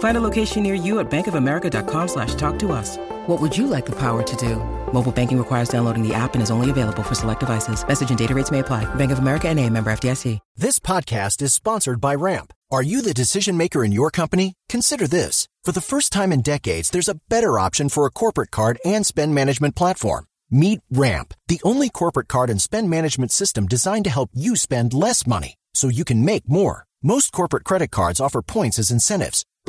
Find a location near you at bankofamerica.com slash talk to us. What would you like the power to do? Mobile banking requires downloading the app and is only available for select devices. Message and data rates may apply. Bank of America and a member FDIC. This podcast is sponsored by Ramp. Are you the decision maker in your company? Consider this. For the first time in decades, there's a better option for a corporate card and spend management platform. Meet Ramp, the only corporate card and spend management system designed to help you spend less money so you can make more. Most corporate credit cards offer points as incentives,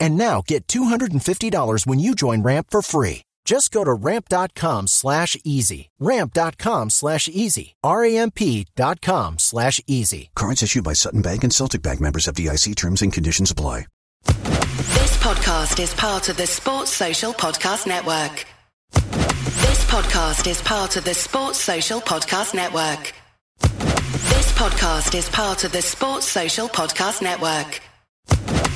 And now get $250 when you join Ramp for free. Just go to ramp.com slash easy. Ramp.com slash easy. R-A-M-P dot com slash easy. Cards issued by Sutton Bank and Celtic Bank members FDIC terms and conditions apply. This podcast is part of the Sports Social Podcast Network. This podcast is part of the Sports Social Podcast Network. This podcast is part of the Sports Social Podcast Network.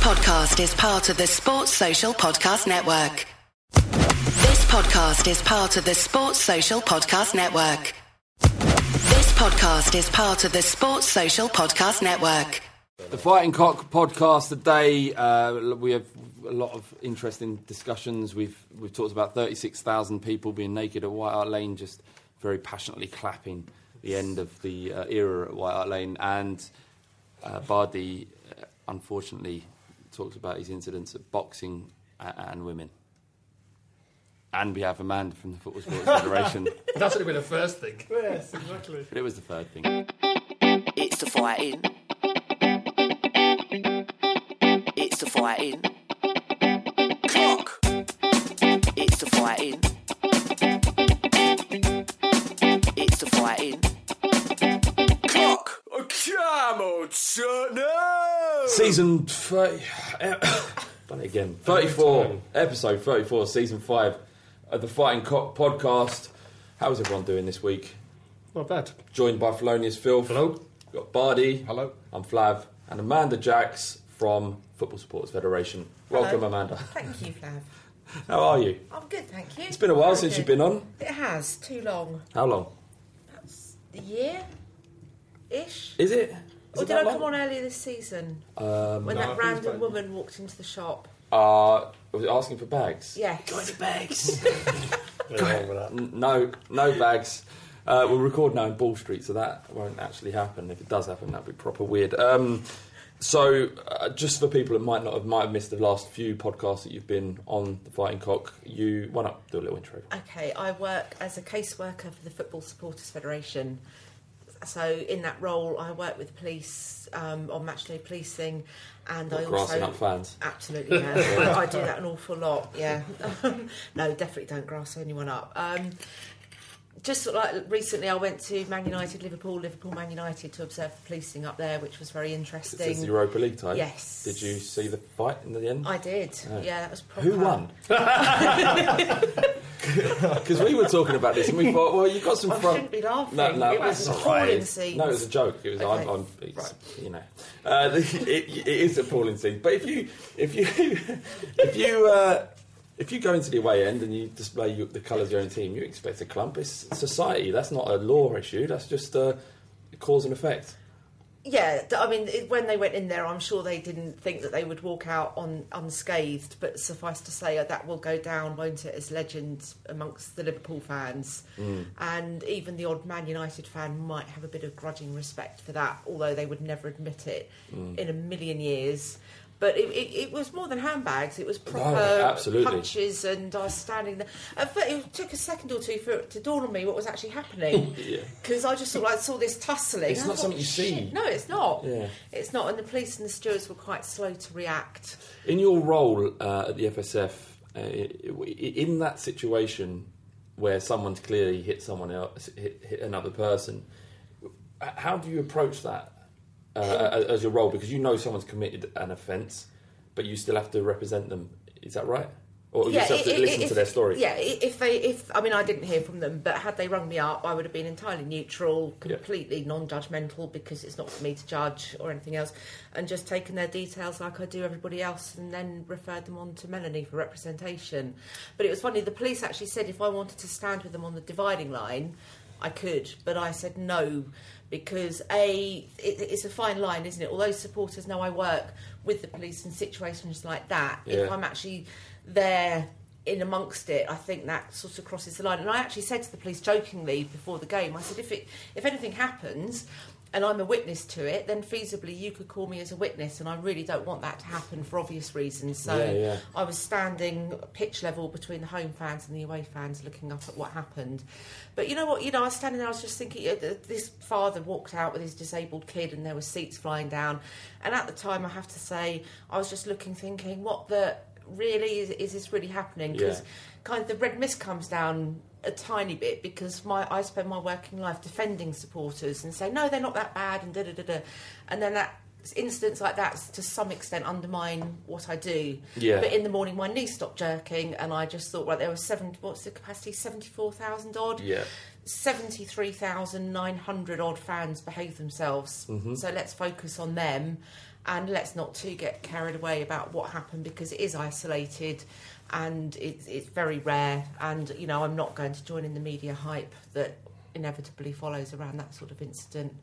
Podcast is part of the Sports Social Podcast Network. This podcast is part of the Sports Social Podcast Network. This podcast is part of the Sports Social Podcast Network. The Fighting Cock podcast today. Uh, we have a lot of interesting discussions. We've we've talked about thirty six thousand people being naked at White Hart Lane, just very passionately clapping the end of the uh, era at White Hart Lane, and uh, Bardi uh, unfortunately talks about his incidents at boxing and, and women. And we have Amanda from the Football Sports Federation. That's going to be the first thing. Yes, exactly. but it was the third thing. It's the fighting. It's the fighting. Cock. It's the fighting. It's the fighting. Cock. Come on, son, no! Season 30. Done it again. 34. Episode 34, season 5 of the Fighting Cock podcast. How's everyone doing this week? Not bad. Joined by Thelonious Phil. Hello. We've got Bardi. Hello. I'm Flav. And Amanda Jacks from Football Supporters Federation. Welcome, Amanda. Thank you, Flav. How are you? I'm good, thank you. It's been a while since you've been on. It has, too long. How long? That's a year ish. Is it? Is Or it did that I come long? on earlier this season? Um, when no, that random woman walked into the shop. uh, was it asking for bags? Yes. bags. Nothing wrong with that. No, no bags. Uh, we'll record now in Ball Street, so that won't actually happen. If it does happen, that'd be proper weird. Um, so, uh, just for people that might not have might have missed the last few podcasts that you've been on the Fighting Cock, you why not do a little intro? Okay, I work as a caseworker for the Football Supporters Federation. So, in that role, I work with the police um, on matchday policing, and I Not also grassing up fans. Absolutely, yeah. I, I do that an awful lot. Yeah, no, definitely don't grass anyone up. Um, just sort of like recently, I went to Man United, Liverpool, Liverpool, Man United to observe the policing up there, which was very interesting. The Europa League time. Yes. Did you see the fight in the end? I did. Oh. Yeah, that was proper. Who won? Because we were talking about this and we thought, well, you got some I front. shouldn't be laughing. No, no, it was appalling scenes. No, it was a joke. It was. Okay. I'm, I'm, it's, You know, uh, it, it is appalling scene. But if you, if you, if you, uh, if you go into the away end and you display you, the colours of your own team, you expect a clump. It's society. That's not a law issue. That's just uh, cause and effect. Yeah, I mean, when they went in there, I'm sure they didn't think that they would walk out on unscathed. But suffice to say, uh, that will go down, won't it, as legend amongst the Liverpool fans, and even the odd Man United fan might have a bit of grudging respect for that, although they would never admit it in a million years. But it, it, it was more than handbags; it was proper absolutely. punches, and I was standing there. Uh, But it took a second or two for it to dawn on me what was actually happening Yeah. because I just of like saw this tussling. It's not thought, something you see. No, it's not. Yeah. It's not. And the police and the stewards were quite slow to react. In your role uh, at the FSF, uh, in that situation where someone's clearly hit someone else, hit, hit another person, how do you approach that uh, as your role? Because you know someone's committed an offence, but you still have to represent them. Is that right? Or you just have to i- i- listen if- to their story? Yeah, if they, if I mean, I didn't hear from them, but had they rung me up, I would have been entirely neutral, Yeah. completely non-judgmental, because it's not for me to judge or anything else, and just taken their details like I do everybody else, and then referred them on to Melanie for representation. But it was funny. The police actually said if I wanted to stand with them on the dividing line, I could, but I said no because a it, it's a fine line, isn't it? Although supporters know I work with the police in situations like that, if I'm actually there in amongst it, I think that sort of crosses the line. And I actually said to the police jokingly before the game, I said, if it if anything happens and I'm a witness to it, then feasibly you could call me as a witness, and I really don't want that to happen for obvious reasons. So Yeah, yeah. I was standing pitch level between the home fans and the away fans, looking up at what happened. But you know what? You know, I was standing there. I was just thinking. uh, th- This father walked out with his disabled kid, and there were seats flying down. And at the time, I have to say, I was just looking, thinking, what the really is, is this really happening? Because Yeah. kind of the red mist comes down a tiny bit because my I spend my working life defending supporters and say no they're not that bad and da da da da and then that incidents like that to some extent undermine what I do Yeah. but in the morning my knee stopped jerking and I just thought right there was seven what's the capacity 74,000 odd Yeah. 73,900 odd fans behave themselves. Mm-hmm. So let's focus on them and let's not too get carried away about what happened because it is isolated and it's, it's very rare. And, you know, I'm not going to join in the media hype that inevitably follows around that sort of incident.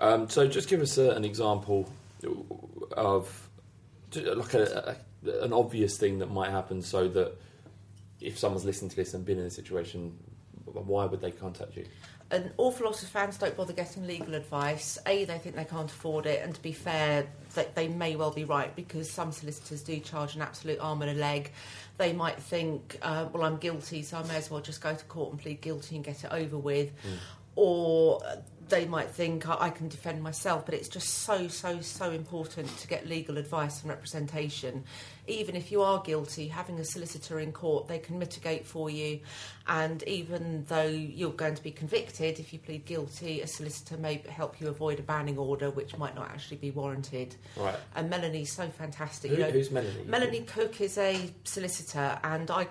Um, so just give us a, an example of like a, a, an obvious thing that might happen so that if someone's listening to this and been in a situation, why would they contact you? an awful lot of fans don't bother getting legal advice. A, they think they can't afford it, and to be fair, that they may well be right because some solicitors do charge an absolute arm and a leg. They might think, uh, well, I'm guilty, so I may as well just go to court and plead guilty and get it over with. Or uh, they might think I I can defend myself, but it's just so, so, so important to get legal advice and representation. Even if you are guilty, having a solicitor in court, they can mitigate for you. And even though you're going to be convicted, if you plead guilty, a solicitor may help you avoid a banning order, which might not actually be warranted. Right. And Melanie's so fantastic. Who- you know, who's Melanie? Melanie Cook is a solicitor, and I.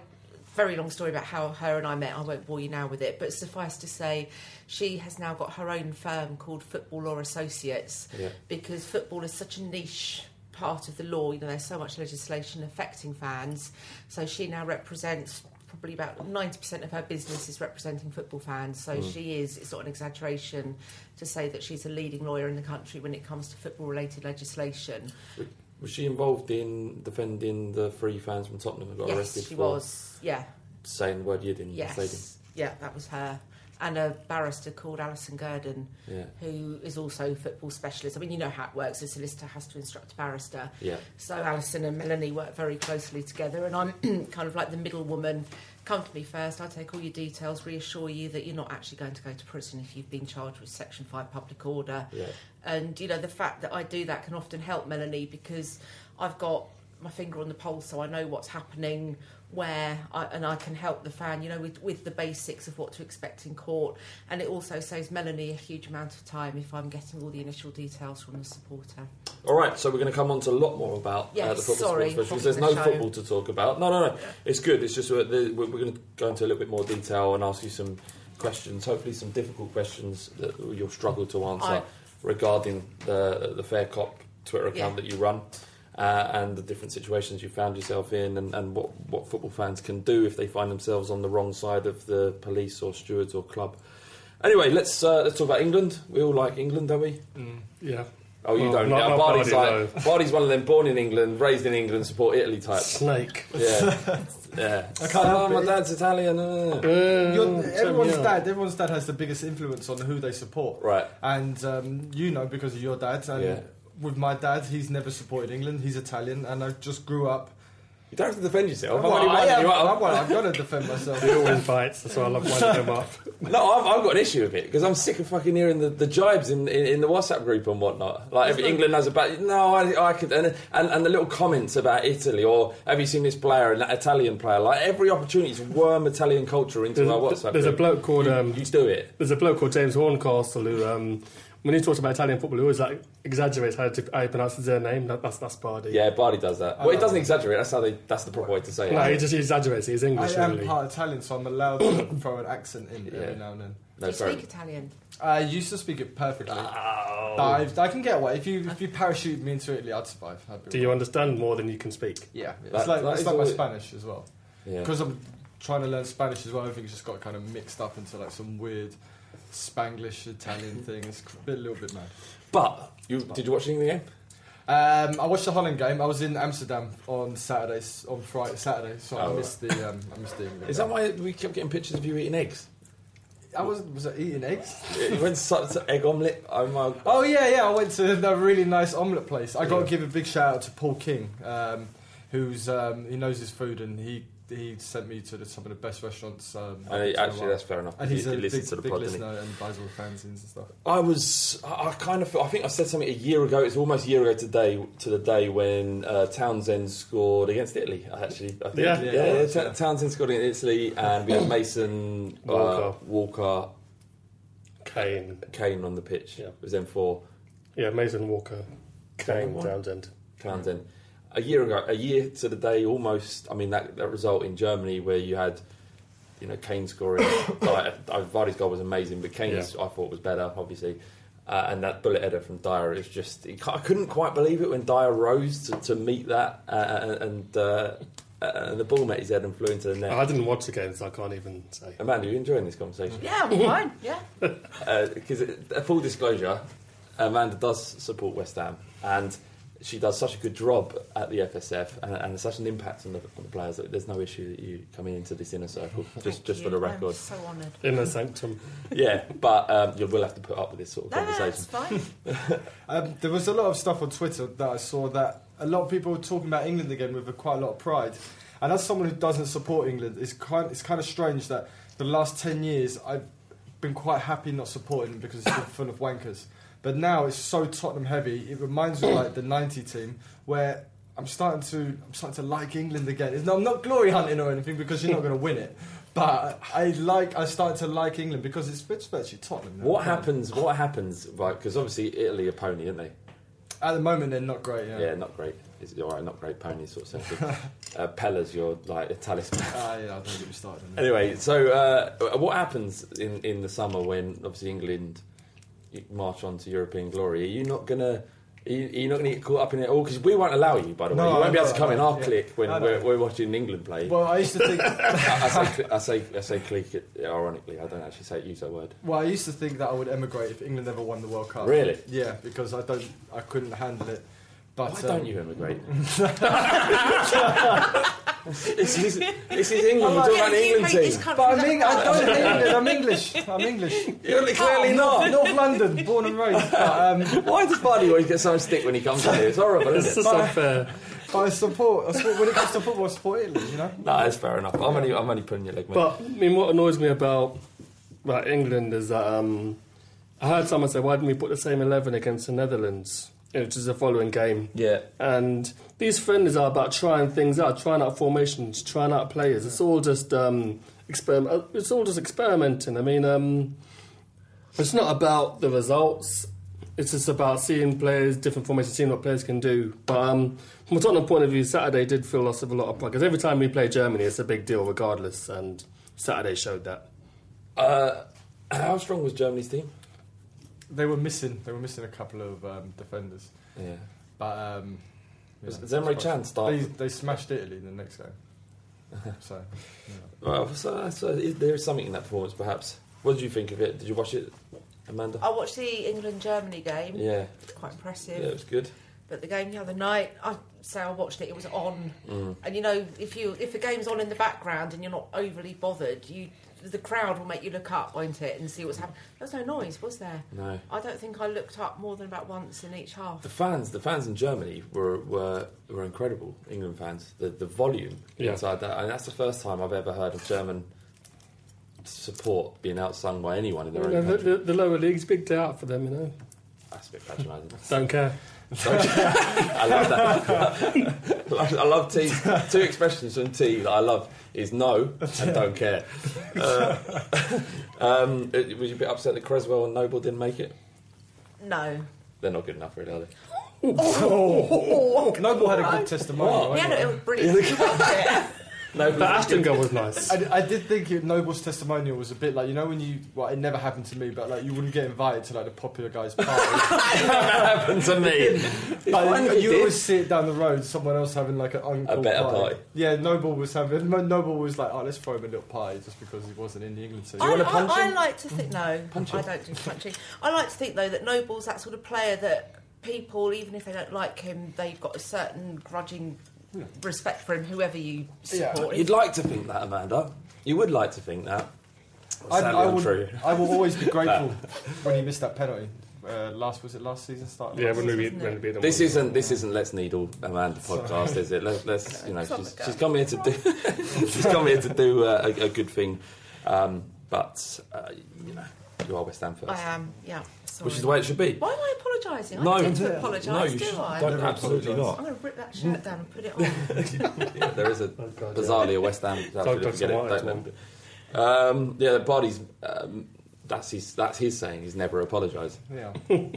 Very long story about how her and I met. I won't bore you now with it, but suffice to say, she has now got her own firm called Football Law Associates Yeah. because football is such a niche part of the law. You know, there's so much legislation affecting fans. So she now represents probably about 90% of her business is representing football fans. So Mm. she is, it's not an exaggeration to say that she's a leading lawyer in the country when it comes to football related legislation. Was she involved in defending the three fans from Tottenham who got yes, arrested she for was. Yeah. saying the word yid in the stadium? Yes. Yeah, that was her. And a barrister called Alison Gurdon, Yeah. who is also a football specialist. I mean, you know how it works. A solicitor has to instruct a barrister. Yeah. So Alison and Melanie work very closely together, and I'm kind of like the middle woman. Come to me first. I take all your details, reassure you that you're not actually going to go to prison if you've been charged with Section Five public order. Yeah. And you know the fact that I do that can often help Melanie because I've got my finger on the pulse, so I know what's happening where, I, and I can help the fan, you know, with with the basics of what to expect in court. And it also saves Melanie a huge amount of time if I'm getting all the initial details from the supporter. All right, so we're going to come on to a lot more about uh, the football sorry, sports because there's no show. football to talk about. No, no, no. It's good. It's just we're, we're going to go into a little bit more detail and ask you some questions, hopefully some difficult questions that you'll struggle to answer I- regarding the the Fair Cop Twitter account Yeah. that you run. Uh, and the different situations you found yourself in, and, and what, what football fans can do if they find themselves on the wrong side of the police or stewards or club. Anyway, let's uh, let's talk about England. We all like England, don't we? Yeah. Oh, you Well, don't. not- yeah, not Barney's Barney, like Barney's one of them born in England, raised in England, support Italy types. Snake. Yeah, yeah. I can't oh, help my dad's Italian. uh. Your, Mm, everyone's dad, everyone's dad has the biggest influence on who they support. Right. And um, you know because of your dad. And Yeah. With my dad, he's never supported England. He's Italian, and I just grew up. You don't have to defend yourself. Well, I'm only I winding am, you up. well, I've got to defend myself. He always bites, that's why I love winding him up. No, I've, I've got an issue with it because I'm sick of fucking hearing the, the jibes in, in, in the WhatsApp group and whatnot. Like if England has a bad, no, I, I could, and, and and the little comments about Italy or have you seen this player and that Italian player? Like every opportunity to worm Italian culture into There's, our WhatsApp. there's a bloke called um, You do it. there's a bloke called James Horncastle who, um, when he talks about Italian football, he always like exaggerates how, to, how he pronounces their name. That, that's that's Bardi. Yeah, Bardi does that. Well, he doesn't exaggerate. That's how they. That's the proper way to say it. No, he just exaggerates. He's English. I am really. part Italian, so I'm allowed to throw an accent in Yeah. every now and then. No, Do you fair- speak Italian? I used to speak it perfectly. Oh. But I've- I can get away. If you if you parachute me into Italy, I'd survive. I'd be Do you understand more than you can speak? Yeah, it's That- like, that it's like my always- Spanish as well. Yeah. Because I'm trying to learn Spanish as well, everything's just got kind of mixed up into like some weird Spanglish Italian thing. It's a, little bit mad. But you did you watch the game? Um, I watched the Holland game. I was in Amsterdam on Saturday, on Friday, Saturday, so Oh, I missed the um, I missed the England Is that why we kept getting pictures of you eating eggs? I was was I eating eggs? you went to, to egg omelette. Oh! Oh yeah, yeah. I went to a really nice omelette place. I got to give a big shout out to Paul King, um, who's um, he knows his food and he he sent me to the, some of the best restaurants. Um, I I've been to in a actually, that's fair enough. And He- he's he a listens big, to the big pod, listener and buys all the fanzines and stuff. I was, I I kind of, I think I said something a year ago. It's almost a year ago today, to the day when uh, Townsend scored against Italy. Actually, I think. Yeah. yeah, Yeah. yeah, Ta- Townsend scored against Italy, and we had Mason uh, Walker. Walker, Kane. Kane on the pitch. Yeah. It was them four. Yeah, Mason Walker. Kane, One. Townsend. Townsend. A year ago, a year to the day, almost. I mean, that, that result in Germany where you had, you know, Kane scoring. like, uh, Vardy's goal was amazing, but Kane's I thought was better, obviously. Uh, and that bullet header from Dier, is just, it, I couldn't quite believe it when Dier rose to, to meet that, uh, and uh, uh, and the ball met his head and flew into the net. I didn't watch the game, so I can't even say. Amanda, are you enjoying this conversation? Yeah, I'm fine. Yeah. because uh, full disclosure, Amanda does support West Ham, and she does such a good job at the FSF, and, and such an impact on the, on the players that there's no issue that you coming into this inner circle. Just, just for the I'm record, so honoured. Inner sanctum. yeah. But um, you will have to put up with this sort of No, no, it's conversation. fine. Um, there was a lot of stuff on Twitter that I saw that a lot of people were talking about England again with a, quite a lot of pride. And as someone who doesn't support England, it's kind, it's kind of strange that the last 10 years I've been quite happy not supporting because it's been full of wankers. But now it's so Tottenham heavy. It reminds me of like the 90 team where I'm starting to I'm starting to like England again. It's not, I'm not glory hunting or anything because you're not going to win it. But I like I started to like England because it's, virtually Tottenham. now. What happens? What happens? Right, because obviously Italy are pony, aren't they? At the moment, they're not great. Yeah. Yeah, not great. Is all right? Not great pony sort of sense. uh, Pellè's your like talisman. Ah, yeah, don't get me started. Anyway, so uh, what happens in, in the summer when obviously England march on to European glory? Are you not gonna? Are you, are you not going to get caught up in it all? Because we won't allow you, by the way. No, You won't be able to come in our yeah. clique when we're, we're watching England play. Well, I used to think. I, I say, I say, I say clique. it- Ironically, I don't actually say use that word. well, I used to think that I would emigrate if England ever won the World Cup. Really? Yeah, because I don't, I couldn't handle it. But Why um, don't you emigrate? this is this is England. We're talking about the England team. But I'm, mean, I much. don't hate England. I'm English. I'm English. You're clearly North, not. North London, born and raised. But, um, Why does Barney always get so much stick when he comes here? It's horrible, It's isn't just it? unfair. but I support, I support. When it comes to football, I support Italy. You know. No, that's fair enough. I'm only, I'm only putting your leg, mate. But I mean, what annoys me about about England is that um, I heard someone say, "Why didn't we put the same eleven against the Netherlands?" which is the following game. Yeah. And these friendlies are about trying things out, trying out formations, trying out players. It's all just um, experiment. It's all just experimenting. I mean, um, it's not about the results. It's just about seeing players, different formations, seeing what players can do. But um, from a Tottenham point of view, Saturday did fill us with a lot of pride because every time we play Germany, it's a big deal, regardless. And Saturday showed that. Uh, how strong was Germany's team? They were missing. They were missing a couple of um, defenders. Yeah. But um, Was yeah, Zemre it's Can start? They, they smashed Italy in the next game. so yeah. Well, so, so there is something in that performance, perhaps. What did you think of it? Did you watch it, Amanda? I watched the England Germany game. Yeah. It's quite impressive. Yeah, it was good. But the game the other night, I say I watched it. It was on, mm. and you know, if you if the game's on in the background and you're not overly bothered, you the crowd will make you look up, won't it, and see what's happening. There was no noise, was there? No. I don't think I looked up more than about once in each half. The fans, the fans in Germany were were, were incredible. England fans, the the volume Yeah. inside that, and that's the first time I've ever heard of German support being outsung by anyone in their You own know, the, country. the, the lower leagues, big day out for them, you know. That's a bit patronising. Don't care. I love that. I love T. Two expressions from tea that I love is no and don't care. Uh, um, it- was you a bit upset that Cresswell and Noble didn't make it? No. They're not good enough, really, are they? Oh, Noble had a good testimonial. yeah, no, it was brilliant. You watched it. Noble But Ashton goal was nice. I, I did think it, Noble's testimonial was a bit like you know when you well it never happened to me but like you wouldn't get invited to like the popular guys party happened to me. Like, fine you did. always see it down the road someone else having like an uncle A better party. yeah Noble was having Noble was like oh let's throw him a little party just because he wasn't in the England team I, wanna I- punch I him? like to think no, Punch I don't do punching. I like to think though that Noble's that sort of player that people, even if they don't like him, they've got a certain grudging respect for him, whoever you Yeah. support. You'd like to think that, Amanda. You would like to think that. I, Sadly I, untrue. will, I will always be grateful when he missed that penalty uh, last was it last season start Yeah, when we season? beat, when we beat them. This isn't this isn't Let's Needle Amanda podcast, is it? Let, let's you know she's, she's come here to do she's come here to do uh, a, a good thing, um, but uh, you know you are West Ham first, I am, yeah. Sorry. which is the way it should be. Why am I apologising? I No, don't need no, to apologise, no, you do should, I? don't Never absolutely not. I'm going to rip that shirt down and put it on. Yeah, there is a God, yeah. bizarrely a West Ham. Don't Don't forget it. touch the Don't let- um, yeah, Barty's. Um, that's his. That's his saying. He's never apologised. yeah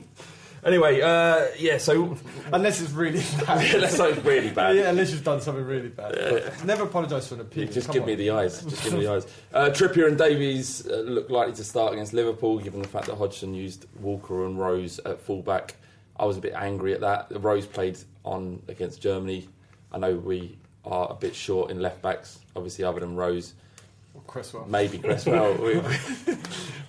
Anyway, uh, yeah. So unless it's really bad let's it's really bad. yeah unless you've done something really bad But never apologise for an appeal. just give on. me the eyes. Just give me the eyes. Uh, Trippier and Davies uh, look likely to start against Liverpool, given the fact that Hodgson used Walker and Rose at fullback. I was a bit angry at that. Rose played on against Germany. I know we are a bit short in left backs, obviously, other than Rose, Or Cresswell maybe Cresswell. we,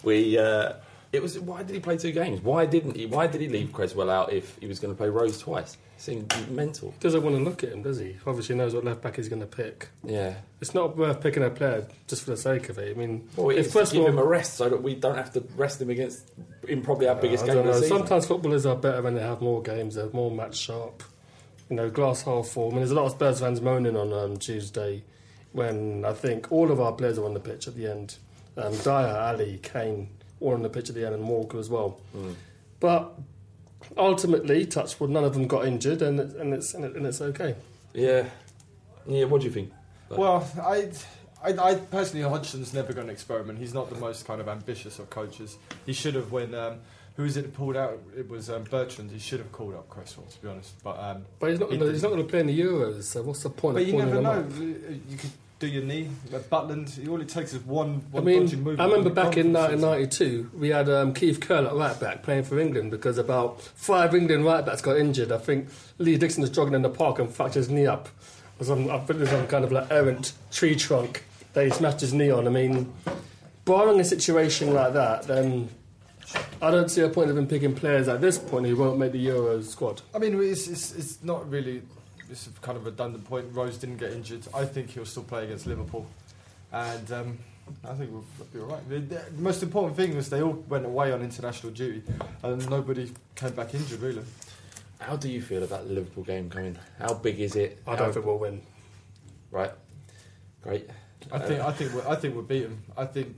we uh, it was why did he play two games? Why didn't he? Why did he leave Cresswell out if he was going to play Rose twice? It seemed mental. He Doesn't want to look at him, does he? Obviously knows what left back he's going to pick. Yeah. It's not worth picking a player just for the sake of it. I mean, Well, if first give him a rest so that we don't have to rest him against in probably our biggest I game of the season. Sometimes footballers are better when they have more games. They're more match sharp. You know, glass half full. I mean, there's a lot of Spurs fans moaning on um, Tuesday when I think all of our players are on the pitch at the end. Um, Dier, Ali, Kane, all on the pitch at the end, and Walker as well. Mm. But ultimately, Touchwood, none of them got injured, and it's, and it's and, it, and it's okay. Yeah, yeah. What do you think? Well, I, I, I personally, Hodgson's never going to experiment. He's not the most kind of ambitious of coaches. He should have when um, who is it that pulled out? It was um, Bertrand. He should have called up Cresswell, to be honest. But um, But he's not. he Gonna, he's not going to play in the Euros. So what's the point But of you never him know. up? You could do your knee. But Butland, all it takes is one. I one mean, dodgy movement I remember back in gone for the season. 1992, we had um, Keith Curle at right back playing for England because about five England right backs got injured. I think Lee Dixon was jogging in the park and fractured his knee up. Or some, I think it was some kind of like errant tree trunk that he smashed his knee on. I mean, barring a situation like that, then I don't see a point of him picking players at this point who won't make the Euro squad. I mean, it's, it's, it's not really. It's a kind of a redundant point. Rose didn't get injured. I think he'll still play against Liverpool, and um, I think we'll be all right. The, the most important thing was they all went away on international duty, and nobody came back injured. Really, How do you feel about the Liverpool game coming? How big is it? I don't think we'll win. Right. Great. I think I think we'll, I think we'll beat them. I think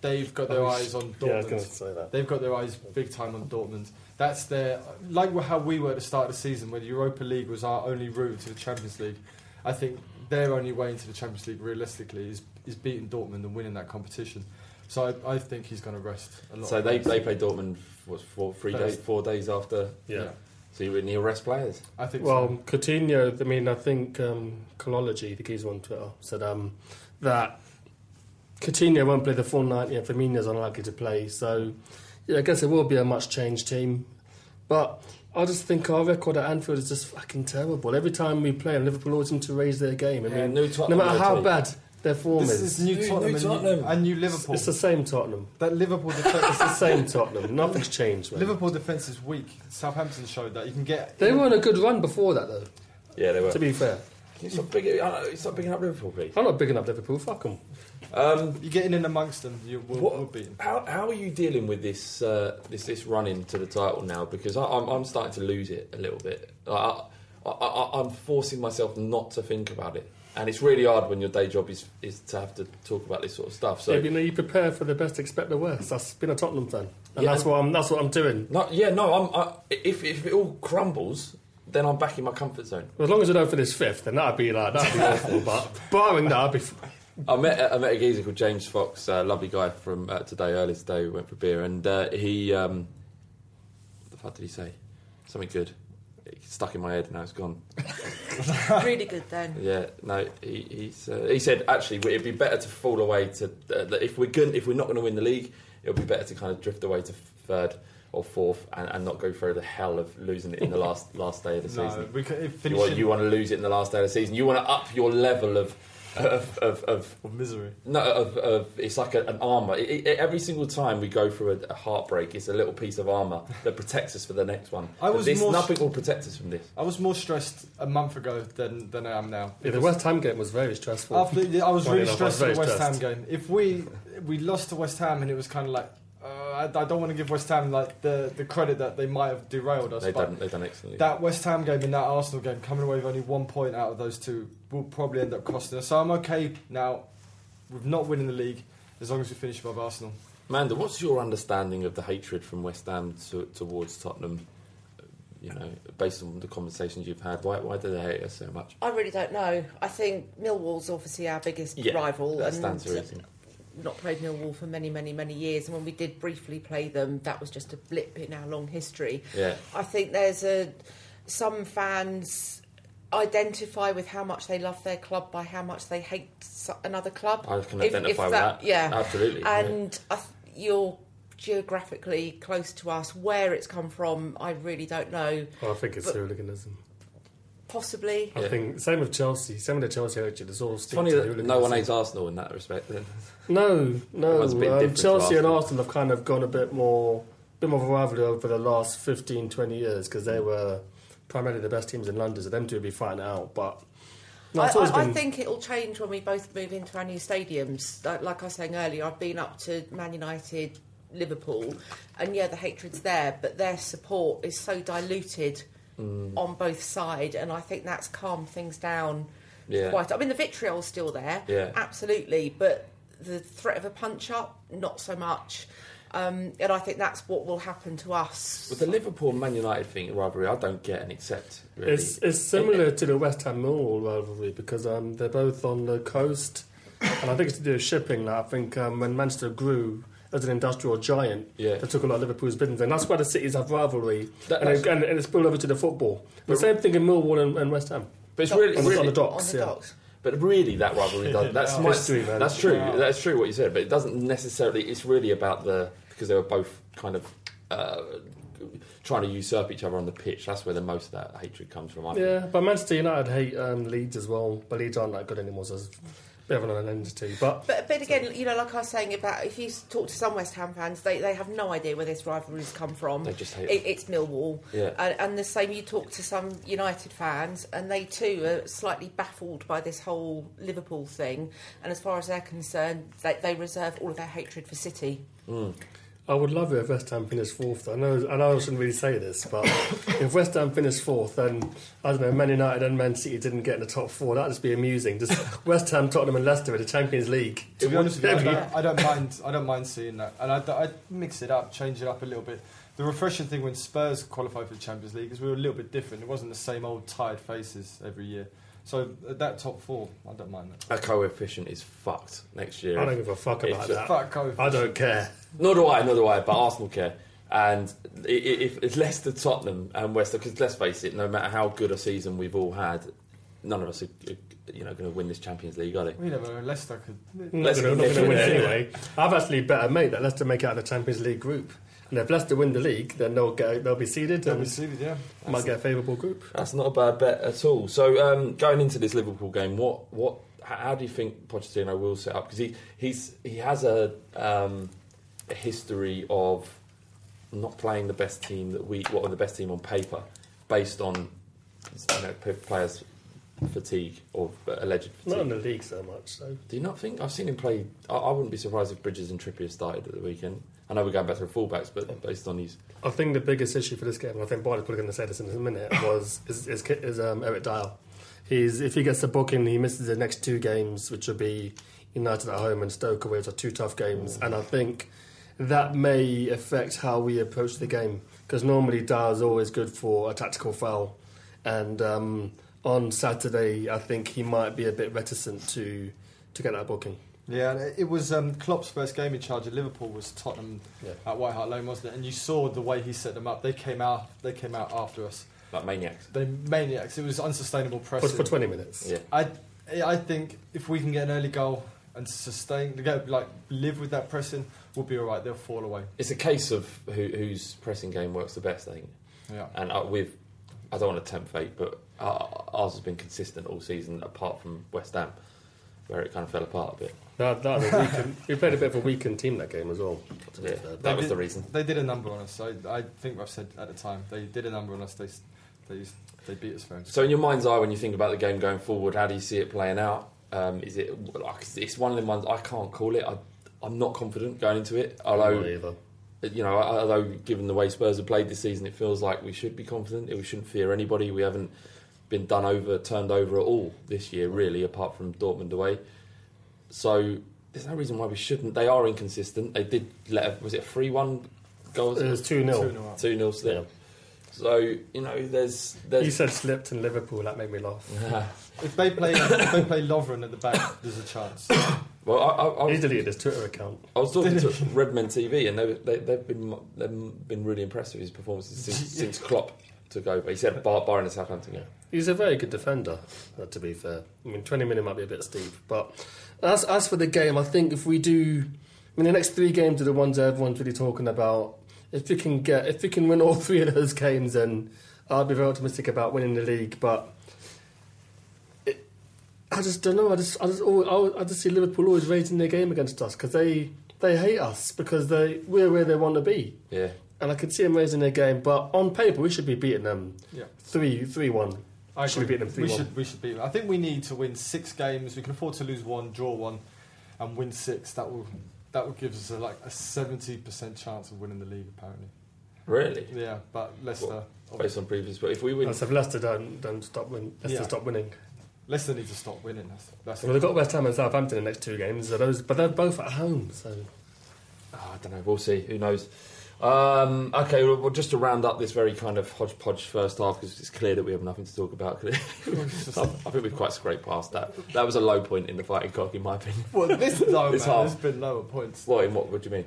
they've got their eyes on Dortmund. yeah, I was gonna say that. They've got their eyes big time on Dortmund. That's their like how we were at the start of the season, where the Europa League was our only route to the Champions League. I think their only way into the Champions League, realistically, is is beating Dortmund and winning that competition. So I, I think he's going to rest a lot. So they players. they play Dortmund what four three days four days after. Yeah. So you need to rest players. I think Well, so. Coutinho, I mean, I think um, Colology, the geezer on Twitter, said um, that Coutinho won't play the full 90 and Firmino's unlikely to play. So, yeah, I guess it will be a much changed team. But I just think our record at Anfield is just fucking terrible. Every time we play, and Liverpool always seem to raise their game. I Yeah, mean, new no matter how rotate. bad their form This is, is new New- Tottenham, new and, new, and new Liverpool. it's the same Tottenham. that Liverpool defense, It's the same Tottenham. Nothing's changed, man. Liverpool defense is weak. Southampton showed that you can get. They were on a good run before that, though, Yeah, they were. to be fair. Can you stop bigging, uh, stop bigging up Liverpool, please. I'm not big enough Liverpool, fuck them. Um, You get in amongst them, you will, What- will beat them. How, how are you dealing with this uh, this this run into the title now? Because I, I'm, I'm starting to lose it a little bit. I, I, I, I'm forcing myself not to think about it, and it's really hard when your day job is is to have to talk about this sort of stuff. So yeah, you know, you prepare for the best, expect the worst. That's been a Tottenham fan, and Yeah, that's and- what I'm. That's what I'm doing. no, yeah, no. I'm I, if if it all crumbles, then I'm back in my comfort zone. As long as I don't finish fifth, then that'd be like that'd be awful. But barring that, I'd be. I met I met a geezer called James Fox, a lovely guy from uh, today earlier today. We went for beer, and uh, he um, what the fuck did he say? Something good. It stuck in my head, and now it's gone. really good then. Yeah, no, he he's, uh, he said actually it'd be better to fall away to uh, if we're good, if we're not going to win the league, it'll be better to kind of drift away to third or fourth and, and not go through the hell of losing it in the last last day of the No, season. we can, you, want, you want to lose it in the last day of the season. You want to up your level of of of, of of misery. no, of, of it's like a, an armor. It, it, every single time we go through a, a heartbreak, it's a little piece of armor that protects us for the next one. I was this, more- nothing will protect us from this. I was more stressed a month ago than, than I am now. Yeah, the West Ham game was very stressful. After I was really enough, I was stressed at the very West Ham game. If we we lost to West Ham and it was kind of like uh, I, I don't want to give West Ham like the, the credit that they might have derailed us. They've but done, they've done excellently. that West Ham game and that Arsenal game coming away with only one point out of those two will probably end up costing us. So I'm okay now with not winning the league as long as we finish above Arsenal. Amanda, what's your understanding of the hatred from West Ham to, towards Tottenham? You know, based on the conversations you've had, why, why do they hate us so much? I really don't know. I think Millwall's obviously our biggest Yeah, rival, that and stands to reason. not played Millwall for many, many, many years. And when we did briefly play them, that was just a blip in our long history. Yeah. I think there's a some fans identify with how much they love their club by how much they hate another club. I can identify with that. Yeah, Absolutely, yeah. And I th- you're geographically close to us. Where it's come from, I really don't know. I think it's But- hooliganism. Possibly. I Yeah. think same with Chelsea. Same with the Chelsea hatred. It's all It's funny that no one hates Arsenal in that respect. Then. No, no. Everyone's a bit Um, different to Chelsea and Arsenal. Arsenal have kind of gone a bit more, bit more of a rivalry over the last 15, 20 years because they were primarily the best teams in London. So them two would be fighting out. But no, I, I, I think it'll change when we both move into our new stadiums. Like, like I was saying earlier, I've been up to Man United, Liverpool, and yeah, the hatred's there, but their support is so diluted Mm. on both sides, and I think that's calmed things down Yeah. quite. I mean, the vitriol's still there, Yeah. absolutely, but the threat of a punch up, not so much. Um, and I think that's what will happen to us. With the Liverpool Man United thing rivalry, I don't get and accept. Really. It's, it's similar to the West Ham Millwall rivalry because um, they're both on the coast, and I think it's to do with shipping. Like, I think um, when Manchester grew as an industrial giant, Yeah. they took a lot of Liverpool's business, and that's why the cities have rivalry, That- and, it, and, and it's spilled over to the football. The same thing in Millwall and, and West Ham. But it's really, on, the, really on the docks, on the yeah. docks. But really, that rivalry does. That's my, History, man. That's true. Wow. That's true what you said. But it doesn't necessarily. It's really about the because they were both kind of uh, trying to usurp each other on the pitch. That's where the most of that hatred comes from. I think. Yeah, but Manchester United hate um, Leeds as well, but Leeds aren't that good anymore, so it's a bit of an entity. But But, but again, you know, like I was saying about if you talk to some West Ham fans, they, they have no idea where this rivalry's come from. They just hate it. It's Millwall. Yeah. And, and the same, you talk to some United fans, and they too are slightly baffled by this whole Liverpool thing. And as far as they're concerned, they, they reserve all of their hatred for City. I would love it if West Ham finished fourth. I know, I know I shouldn't really say this, but if West Ham finished fourth, then I don't know, Man United and Man City didn't get in the top four. That'd just be amusing. Just West Ham, Tottenham, and Leicester in the Champions League. To be honest with you, I don't, I don't mind. I don't mind seeing that, and I'd, I'd mix it up, change it up a little bit. The refreshing thing when Spurs qualified for the Champions League is we were a little bit different. It wasn't the same old tired faces every year. So that top four, I don't mind that. Our coefficient is fucked next year. I don't give a fuck about just- that. Fuck coefficient. I don't care. Nor do I, nor do I, but Arsenal care. And i- i- if it's Leicester, Tottenham, and West Ham, because let's face it, no matter how good a season we've all had, none of us are, are, you know, going to win this Champions League, are they? We never know. Leicester could. Leicester Not going to win win. anyway. I've actually bet a mate that Leicester make it out of the Champions League group. And if Leicester win the league, then they'll get they'll be seeded They'll be seeded, yeah. might get a favourable group. That's not a bad bet at all. So um, going into this Liverpool game, what what how do you think Pochettino will set up? Because he he's he has a, um, a history of not playing the best team that we what are the best team on paper, based on you know players fatigue or alleged fatigue. Not in the league so much. So Do you not think I've seen him play? I, I wouldn't be surprised if Bridges and Trippier started at the weekend. I know we're going back to the fullbacks, but based on these, I think the biggest issue for this game, and I think Barney's probably going to say this in a minute, was is, is, is um, Eric Dier. He's if he gets the booking, he misses the next two games, which will be United at home and Stoke away, which are two tough games, and I think that may affect how we approach the game because normally Dier's always good for a tactical foul, and um, on Saturday I think he might be a bit reticent to to get that booking. Yeah, it was um, Klopp's first game in charge of Liverpool was Tottenham Yeah. at White Hart Lane, wasn't it? And you saw the way he set them up. They came out. They came out after us. like maniacs. They maniacs. It was unsustainable For, pressing. for 20 minutes. Yeah. I, I think if we can get an early goal and sustain, go, like live with that pressing, we'll be all right. They'll fall away. It's a case of who, whose pressing game works the best, I think. Yeah. And uh, we've, I don't want to tempt fate, but uh, ours has been consistent all season, apart from West Ham, where it kind of fell apart a bit. That, that was weakened, we played a bit of a weakened team that game as well. Yeah, fair. that was did, the reason. They did a number on us. I, I think I've said at the time they did a number on us. They, they, they beat us for So, in your mind's eye, when you think about the game going forward, how do you see it playing out? Um, is it like it's one of them ones I can't call it. I, I'm not confident going into it. Not Although either. you know, although given the way Spurs have played this season, it feels like we should be confident. We shouldn't fear anybody. We haven't been done over, turned over at all this year, really, apart from Dortmund away. So there's no reason why we shouldn't. They are inconsistent. They did let a, was it a three one goal? It was 2 0. 2-0. Two 0 slip. Yeah. So you know, there's there's You said slipped in Liverpool, that made me laugh. If they play, if they play Lovren at the back, there's a chance. well, I, I, I, He was, deleted his Twitter account. I was talking to Redmen TV, and they, they, they've been they've been really impressed with his performances since, since Klopp took over. He said bar, barring the Southampton game. He's a very good defender, uh, to be fair. I mean, 20 minutes might be a bit steep. But as, as for the game, I think if we do. I mean, the next three games are the ones everyone's really talking about. If we can get, if we can win all three of those games, then I'd be very optimistic about winning the league. But I just don't know. I just, I just, always, I just see Liverpool always raising their game against us because they, they hate us because they we're where they want to be. Yeah. And I can see them raising their game, but on paper we should be beating them Yeah. three, three, one. I should be agree. beating them three we one. should we should beat them. I think we need to win six games. We can afford to lose one, draw one, and win six. That will that will give us a, like a seventy percent chance of winning the league. Apparently, Really? yeah. But Leicester, Based on previous, but if we win, So if Leicester don't, don't stop win, Leicester Yeah. stop winning. Leicester need to stop winning. That's, that's Well, they've got West Ham and Southampton in the next two games, so those, but they're both at home. So Oh, I don't know. We'll see. Who knows? Um, okay, well, well, just to round up this very kind of hodgepodge first half, because it's clear that we have nothing to talk about. I think we've quite scraped past that. That was a low point in the fighting cock, in my opinion. well, this no, This man, half. there's been lower points. What? In what? What do you mean?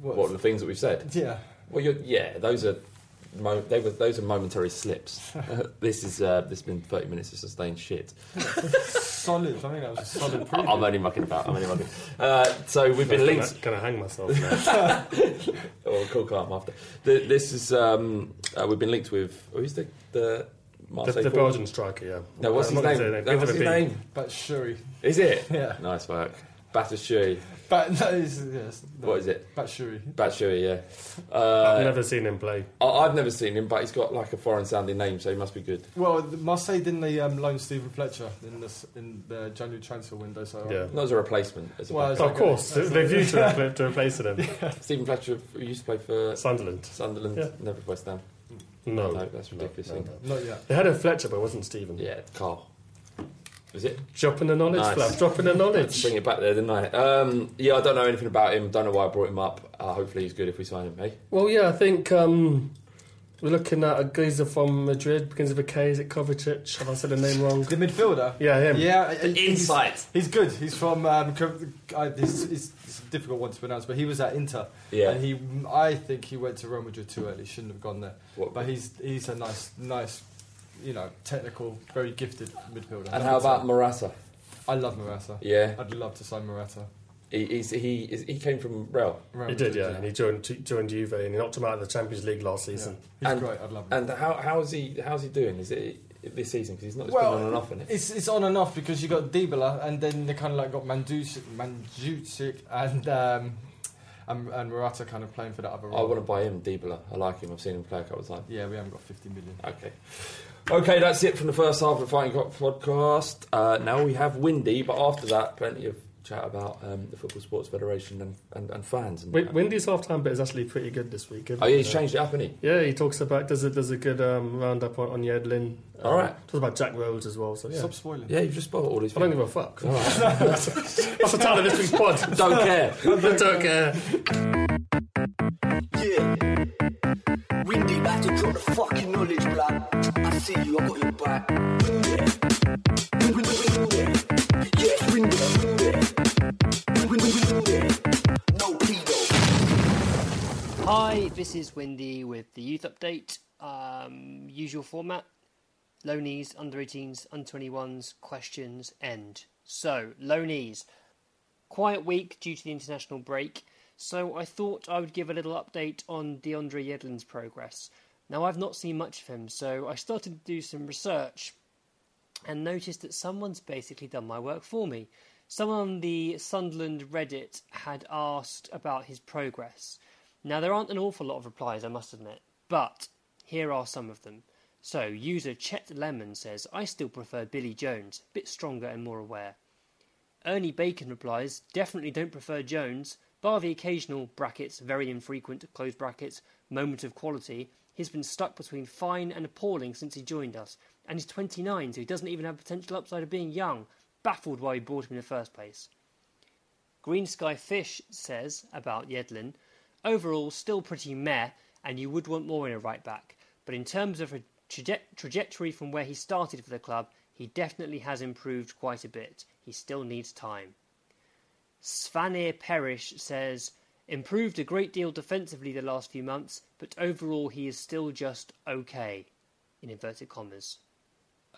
What? What, the things that we've said? Yeah, Well, you're, yeah, those are mo- they were those are momentary slips. this is uh, this has been thirty minutes of sustained shit. solid. I think that was a solid. I- Preview. I'm only mucking about. I'm only mucking. Uh, so we've been linked. Can I hang myself now? Oh, cool, calm after. The, this is um, uh, we've been linked with who's the the the, Marseille the forward? Belgian striker, yeah. No, what's I'm his not name? gonna No, what's his with a B. name? But Is it? Yeah. Nice work. Batshuayi. But no, it's, yes, no. What is it? Batshuayi. Batshuayi, yeah. Uh, I've never seen him play. I- I've never seen him, but he's got like a foreign sounding name, so he must be good. Well, Marseille didn't they um, loan Steven Fletcher in the s- in the January transfer window? So Yeah. Not as a replacement. As a Well, backup. it's Of course, they've used to, to replace him. Steven Fletcher who used to play for Sunderland. Sunderland, Yeah. never West Ham. No, No, that's ridiculous. No, thing. no. not yet. They had a Fletcher, but it wasn't Stephen. Yeah, Carl. Is it? Dropping the knowledge, Nice. Flav. Dropping the knowledge. Bring it back there, didn't I? Um, yeah, I don't know anything about him. Don't know why I brought him up. Uh, hopefully, he's good if we sign him. Hey, Well, yeah, I think um, we're looking at a geezer from Madrid, begins with a K. Is it Kovacic? Have I said the name wrong? The midfielder. Yeah, him. Yeah, he- he's- insight. He's, good. He's from. Um, Co- I, this is it's a difficult one to pronounce, but he was at Inter. Yeah. And he, I think he went to Real Madrid too early. Shouldn't have gone there. What- But he's he's a nice, nice, you know, technical, very gifted midfielder. and how about Morata? I love Morata. Yeah, I'd love to sign Morata. he he's, he is, he came from Real. Real He did, yeah, and he joined joined Juve, and he knocked him out of the Champions League last Yeah. season. He's And- great. I'd love him. And how how's he how's he doing? Is it this season? Because he's not it's Well, on and off in it. It's it's on and off because you got Dybala and then they kind of like got Mandzukic, Mandzukic and um, and, and Morata kind of playing for that other role. I want to buy him, Dybala. I like him. I've seen him play a couple of times. Yeah, we haven't got 50 million. Okay. Okay, that's it from the first half of the Fighting Cock podcast. Uh, now we have Windy, but after that, plenty of chat about um, the Football Sports Federation and, and, and fans. And, Win- Windy's half-time bit is actually pretty good this week. isn't oh, yeah, it? he's changed it up, hasn't he? Yeah, he talks about does a does a good um, roundup on, on Yedlin. Um, All right. talks about Jack Roles as well. So yeah, Stop spoiling. Yeah, you've just spoiled all these I don't give a fuck. All right. That's the title of this week's pod. Don't care. don't care. Windy back to drop the fucking knowledge, blood. I see you, I got your back. Hi, this is Windy with the youth update. Um, usual format Lonies, under 18s, under 21s, questions, end. So, Lonies, quiet week due to the international break, so I thought I would give a little update on DeAndre Yedlin's progress. Now, I've not seen much of him, so I started to do some research and noticed that someone's basically done my work for me. Someone on the Sunderland Reddit had asked about his progress. Now, there aren't an awful lot of replies, I must admit, but here are some of them. So, user Chet Lemon says, I still prefer Billy Jones, bit stronger and more aware. Ernie Bacon replies, definitely don't prefer Jones, bar the occasional brackets, very infrequent, close brackets, moment of quality. He's been stuck between fine and appalling since he joined us, and he's 29, so he doesn't even have potential upside of being young. Baffled why we bought him in the first place. Green Sky Fish says about Yedlin, overall still pretty meh, and you would want more in a right back, but in terms of a traje- trajectory from where he started for the club, he definitely has improved quite a bit. He still needs time. Svanir Perish says, improved a great deal defensively the last few months, but overall he is still just okay. In inverted commas.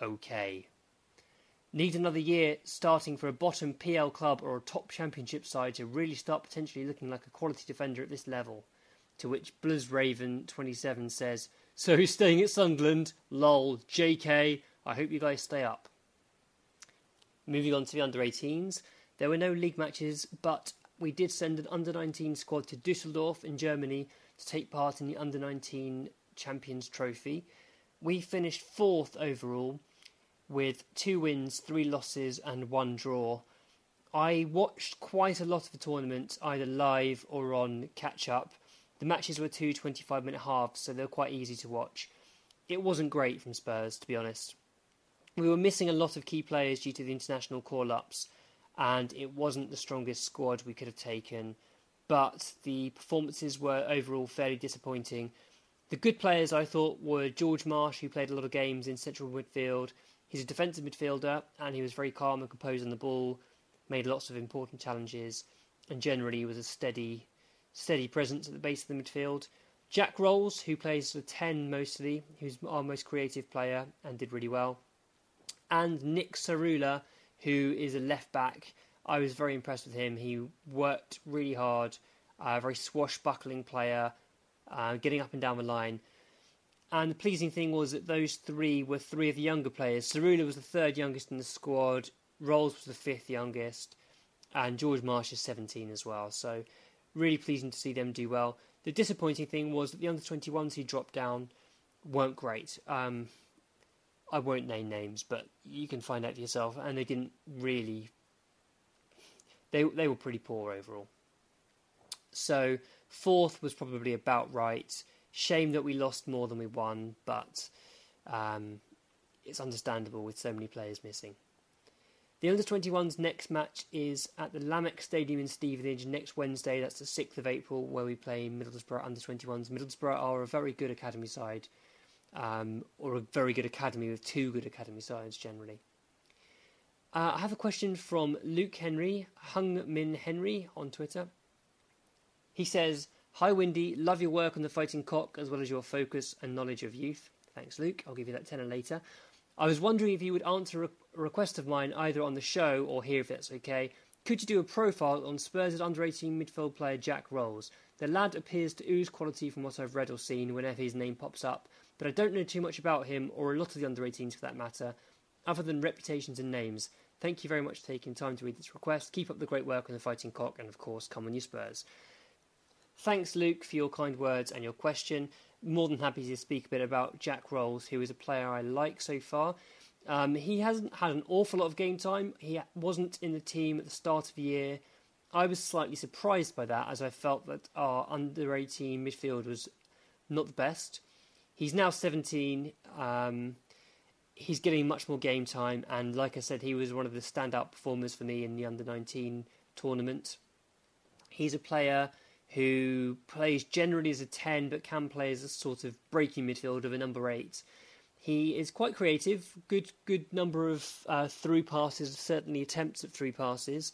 Okay. Need another year starting for a bottom PL club or a top championship side to really start potentially looking like a quality defender at this level. To which Blizz Raven 27 says, So he's staying at Sunderland? Lol, JK, I hope you guys stay up. Moving on to the under 18s, there were no league matches, but we did send an under 19 squad to Dusseldorf in Germany to take part in the under 19 Champions Trophy. We finished fourth overall with two wins, three losses, and one draw. I watched quite a lot of the tournament, either live or on catch up. The matches were two 25 minute halves, so they were quite easy to watch. It wasn't great from Spurs, to be honest. We were missing a lot of key players due to the international call ups, and it wasn't the strongest squad we could have taken. But the performances were overall fairly disappointing. The good players I thought were George Marsh, who played a lot of games in central midfield. He's a defensive midfielder, and he was very calm and composed on the ball, made lots of important challenges, and generally was a steady, steady presence at the base of the midfield. Jack Roles, who plays the 10 mostly, who's our most creative player and did really well. And Nick Tsaroulla, who is a left back. I was very impressed with him. He worked really hard, a very swashbuckling player, uh, getting up and down the line. And the pleasing thing was that those three were three of the younger players. Tsaroulla was the third youngest in the squad, Roles was the fifth youngest, and George Marsh is 17 as well. So really pleasing to see them do well. The disappointing thing was that the under 21s who dropped down weren't great. Um, I won't name names, but you can find out for yourself. And they didn't really. They they were pretty poor overall. So fourth was probably about right. Shame that we lost more than we won, but um, it's understandable with so many players missing. The under 21's next match is at the Lamex Stadium in Stevenage next Wednesday. That's the 6th of April, where we play Middlesbrough under 21s. Middlesbrough are a very good academy side, um, or a very good academy with two good academy sides generally. Uh, I have a question from Luke Henry, Hung Min Henry on Twitter. He says, Hi Windy, love your work on the fighting cock as well as your focus and knowledge of youth. Thanks, Luke. I'll give you that tenner later. I was wondering if you would answer a request of mine either on the show or here if that's okay. Could you do a profile on Spurs' under 18 midfield player Jack Roles? The lad appears to ooze quality from what I've read or seen whenever his name pops up, but I don't know too much about him or a lot of the under 18s for that matter, other than reputations and names. Thank you very much for taking time to read this request. Keep up the great work on the fighting cock, and of course, come on you Spurs. Thanks, Luke, for your kind words and your question more than happy to speak a bit about Jack Roles, who is a player I like so far. Um, he hasn't had an awful lot of game time. He wasn't in the team at the start of the year. I was slightly surprised by that, as I felt that our under 18 midfield was not the best. He's now 17. Um, he's getting much more game time, and like I said, he was one of the standout performers for me in the under 19 tournament. He's a player who plays generally as a 10 but can play as a sort of breaking midfield of a number 8. He is quite creative, good good number of uh, through passes, certainly attempts at through passes.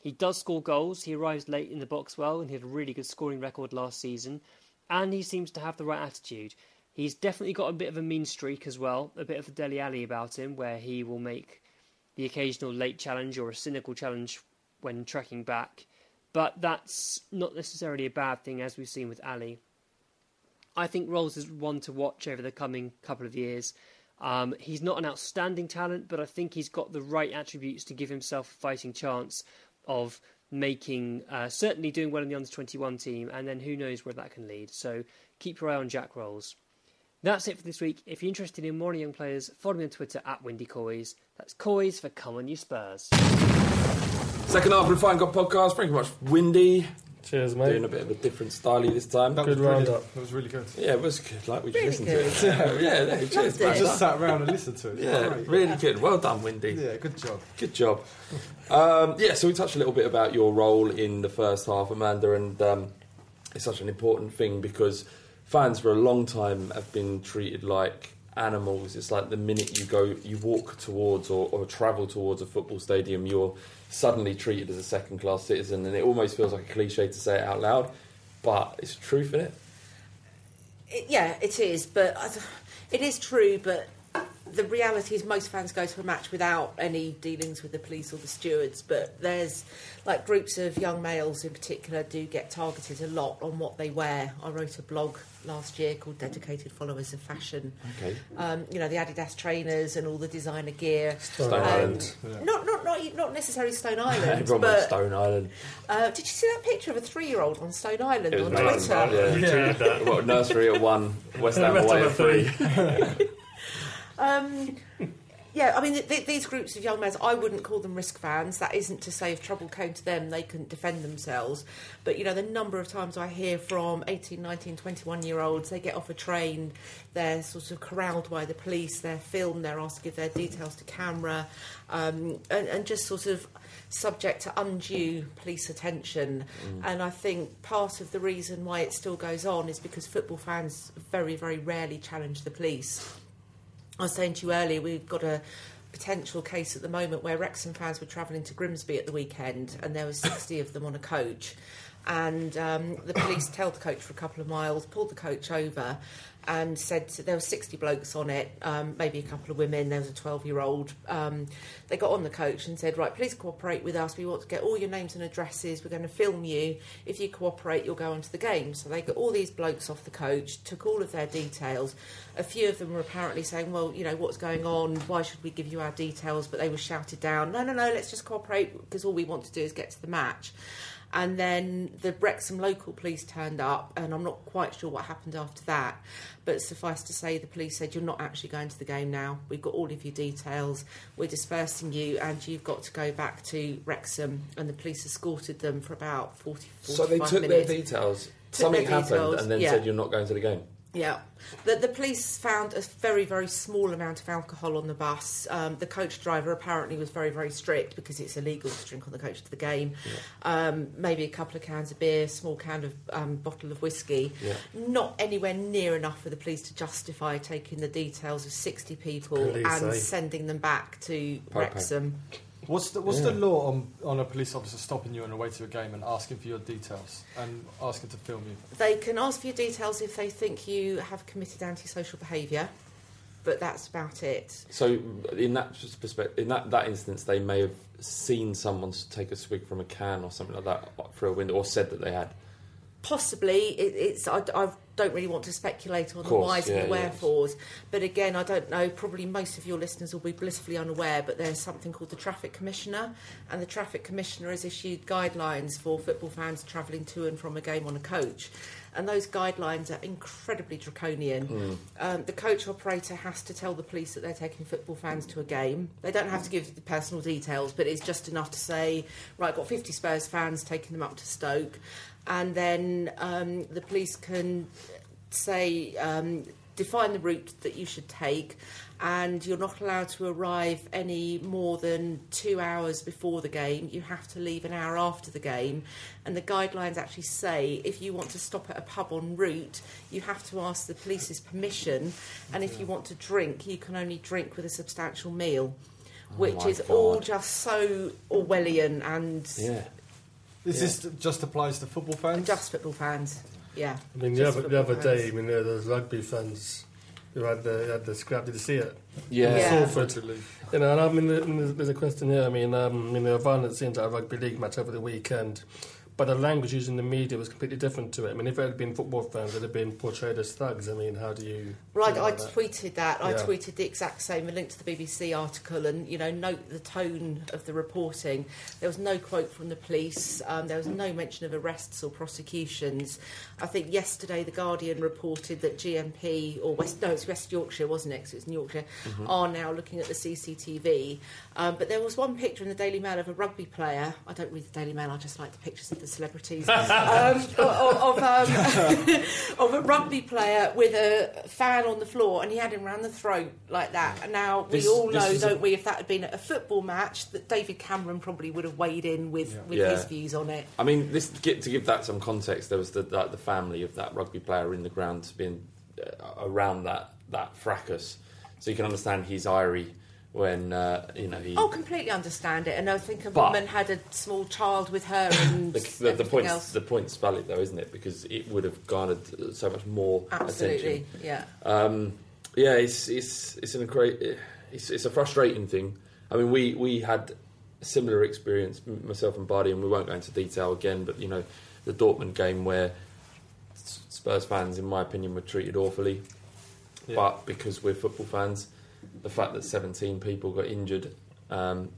He does score goals. He arrives late in the box well, and he had a really good scoring record last season. And he seems to have the right attitude. He's definitely got a bit of a mean streak as well, a bit of a Dele Alli about him, where he will make the occasional late challenge or a cynical challenge when tracking back. But that's not necessarily a bad thing, as we've seen with Alli. I think Roles is one to watch over the coming couple of years. Um, he's not an outstanding talent, but I think he's got the right attributes to give himself a fighting chance of making, uh, certainly doing well in the under 21 team, and then who knows where that can lead. So keep your eye on Jack Roles. That's it for this week. If you're interested in more young players, follow me on Twitter at Windy Coys. That's Coys for Come On You Spurs. Second half of the Fighting Cock podcast, pretty much windy. Cheers, mate. Doing a bit of a different style this time. That Good was really- roundup. That was really good. Yeah, it was good. Like we just Really listened good. to it. Yeah, yeah, cheers, Loved. I just sat around and listened to it. Yeah, Great. really good. Well done, Windy. Yeah, good job. Good job. Um, yeah, so we touched a little bit about your role in the first half, Amanda, and um, it's such an important thing because fans for a long time have been treated like animals. It's like the minute you go, you walk towards or, or travel towards a football stadium, you're suddenly treated as a second class citizen, and it almost feels like a cliche to say it out loud, but it's truth, isn't it? It, yeah, it is, but I it is true. But the reality is, most fans go to a match without any dealings with the police or the stewards. But there's like groups of young males in particular do get targeted a lot on what they wear. I wrote a blog last year called "Dedicated Followers of Fashion." Okay. Um, you know the Adidas trainers and all the designer gear. Stone Um, Island. Not, not, not, not necessarily Stone Island, but Stone Island. uh, did you see that picture of a three-year-old on Stone Island It was on amazing. Twitter? Yeah. What, nursery at one, West Ham West away at at three. Um, yeah, I mean, th- th- these groups of young men, I wouldn't call them risk fans. That isn't to say if trouble came to them, they couldn't defend themselves. But, you know, the number of times I hear from 18, 19, 21 year olds, they get off a train, they're sort of corralled by the police, they're filmed, they're asked to give their details to camera, um, and, and just sort of subject to undue police attention. And I think part of the reason why it still goes on is because football fans very, very rarely challenge the police. I was saying to you earlier, we've got a potential case at the moment where Wrexham fans were travelling to Grimsby at the weekend, and there were 60 of them on a coach. And um, the police tailed the coach for a couple of miles, pulled the coach over, and said there were 60 blokes on it, um, maybe a couple of women. There was a 12 year old. Um, they got on the coach and said, "Right, please cooperate with us. We want to get all your names and addresses. We're going to film you. If you cooperate, you'll go onto the game." So they got all these blokes off the coach, took all of their details. A few of them were apparently saying, "Well, you know, what's going on? Why should we give you our details?" But they were shouted down. No, no, no. Let's just cooperate because all we want to do is get to the match. And then the Wrexham local police turned up, and I'm not quite sure what happened after that. But suffice to say, the police said, You're not actually going to the game now. We've got all of your details. We're dispersing you, and you've got to go back to Wrexham. And the police escorted them for about 40 So they took minutes. their details. Took Something their happened, details, and then yeah. said you're not going to the game. Yeah. The, the police found a very, very small amount of alcohol on the bus. Um, the coach driver apparently was very, very strict because it's illegal to drink on the coach to the game. Um, maybe a couple of cans of beer, small can of um, bottle of whiskey. Yeah. Not anywhere near enough for the police to justify taking the details of 60 people Police, and eh? sending them back to. Wrexham. What's the what's Yeah. the law on, on a police officer stopping you on the way to a game and asking for your details and asking to film you? They can ask for your details if they think you have committed antisocial behaviour, but that's about it. So in that perspective, in that, that instance, they may have seen someone take a swig from a can or something like that uh, through a window, or said that they had. Possibly, it, it's. I, I don't really want to speculate on Of the whys yeah, and the wherefores, but again, I don't know. Probably most of your listeners will be blissfully unaware, but there's something called the Traffic Commissioner, and the Traffic Commissioner has issued guidelines for football fans travelling to and from a game on a coach. And those guidelines are incredibly draconian. Um, the coach operator has to tell the police that they're taking football fans to a game. They don't have to give the personal details, but it's just enough to say, right, got 50 Spurs fans taking them up to Stoke. And then um, the police can say, um, define the route that you should take, and you're not allowed to arrive any more than two hours before the game. You have to leave an hour after the game. And the guidelines actually say if you want to stop at a pub en route, you have to ask the police's permission. And if you want to drink, you can only drink with a substantial meal. Oh which my is all just so Orwellian and Yeah. Is this just applies to football fans? just football fans. Yeah. I mean, the Just other, the other day, I mean, there's rugby fans who had the, had the scrap. Did you see it? Yeah. Yeah. Salford. You know, and I mean, there's, there's a question here. I mean, um, I mean, there were violent scenes at a rugby league match over the weekend, but the language used in the media was completely different to it. I mean, if it had been football fans, it'd have been portrayed as thugs. I mean, how do you? Well, feel I, that? tweeted that. I tweeted the exact same, a link to the BBC article, and you know, note the tone of the reporting. There was no quote from the police. Um, there was no mention of arrests or prosecutions. I think yesterday the Guardian reported that GMP or West no, it's West Yorkshire, wasn't it? 'cause it's in Yorkshire. Are now looking at the CCTV. Um, but there was one picture in the Daily Mail of a rugby player. I don't read the Daily Mail. I just like the pictures of the celebrities. um, of, of, um, of a rugby player with a fan on the floor, and he had him round the throat like that. And now we This- all know, don't we, if that had been at a football match, that David Cameron probably would have weighed in with, with Yeah. his views on it. I mean, this to give that some context, there was the, the the family of that rugby player in the ground being uh, around that that fracas, so you can understand his irie when uh, you know he. Oh, completely understand it. And I think a But- woman had a small child with her and the, the, the everything points else. the points valid though, isn't it? Because it would have garnered so much more Absolutely, attention. yeah. Um, yeah, it's it's it's an great it's it's a frustrating thing. I mean, we we had a similar experience m- myself and Bardi, and we won't go into detail again. But you know, the Dortmund game where S- Spurs fans, in my opinion, were treated awfully. Yeah. But because we're football fans, the fact that 17 people got injured, um,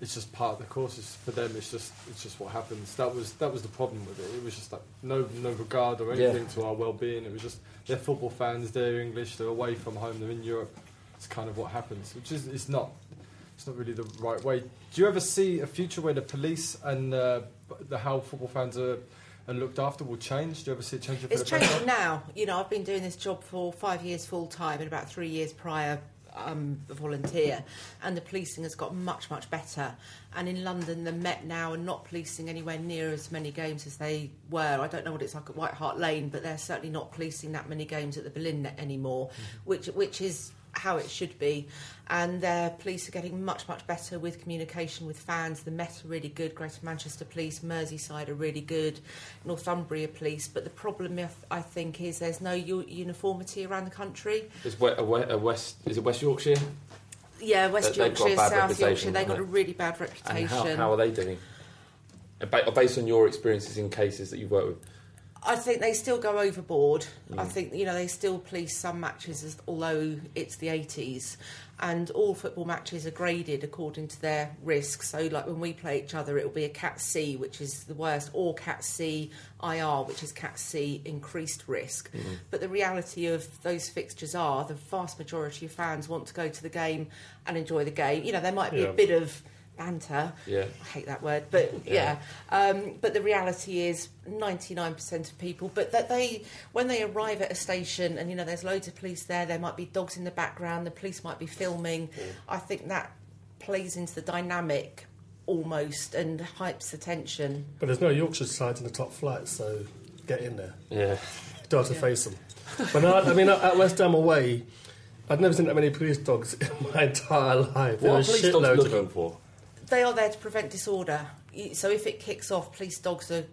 it's just part of the course. It's, for them, it's just it's just what happens. That was that was the problem with it. It was just like no no regard or Yeah. anything to our well-being. It was just they're football fans. They're English. They're away from home. They're in Europe. It's kind of what happens, which is it's not it's not really the right way. Do you ever see a future where the police and uh, the how football fans are, are looked after will change? Do you ever see it changing? It's changing now. You know, I've been doing this job for five years full time and about three years prior um, volunteer, and the policing has got much, much better. And in London, the Met now are not policing anywhere near as many games as they were. I don't know what it's like at White Hart Lane, but they're certainly not policing that many games at the Berlin Net anymore, which which is how it should be. And their police are getting much, much better with communication with fans. The Met are really good, Greater Manchester Police, Merseyside are really good, Northumbria Police. But the problem, I think, is there's no u- uniformity around the country. Is, we, a, we- a West, is it West Yorkshire? Yeah, West They- they've got a Yorkshire, South Yorkshire, they've got a really bad reputation. how, how are they doing? Based on your experiences in cases that you've worked with? I think they still go overboard. Mm. I think you know they still police some matches, as, although it's the 80s, and all football matches are graded according to their risk. So, like when we play each other, it will be a Cat C, which is the worst, or Cat C IR, which is Cat C increased risk. Mm-hmm. But the reality of those fixtures are the vast majority of fans want to go to the game and enjoy the game. You know, there might be Yeah. a bit of banter. Yeah. I hate that word, but yeah. Um, but the reality is, ninety nine percent of people, but that they when they arrive at a station and you know there's loads of police there, there might be dogs in the background, the police might be filming. I think that plays into the dynamic almost and hypes the tension. But there's no Yorkshire sides in the top flight, so get in there. Yeah. You don't have to face them. But no, I mean, at West Ham away, I've never seen that many police dogs in my entire life. What are police dogs looking for? They are there to prevent disorder. So if it kicks off, police dogs are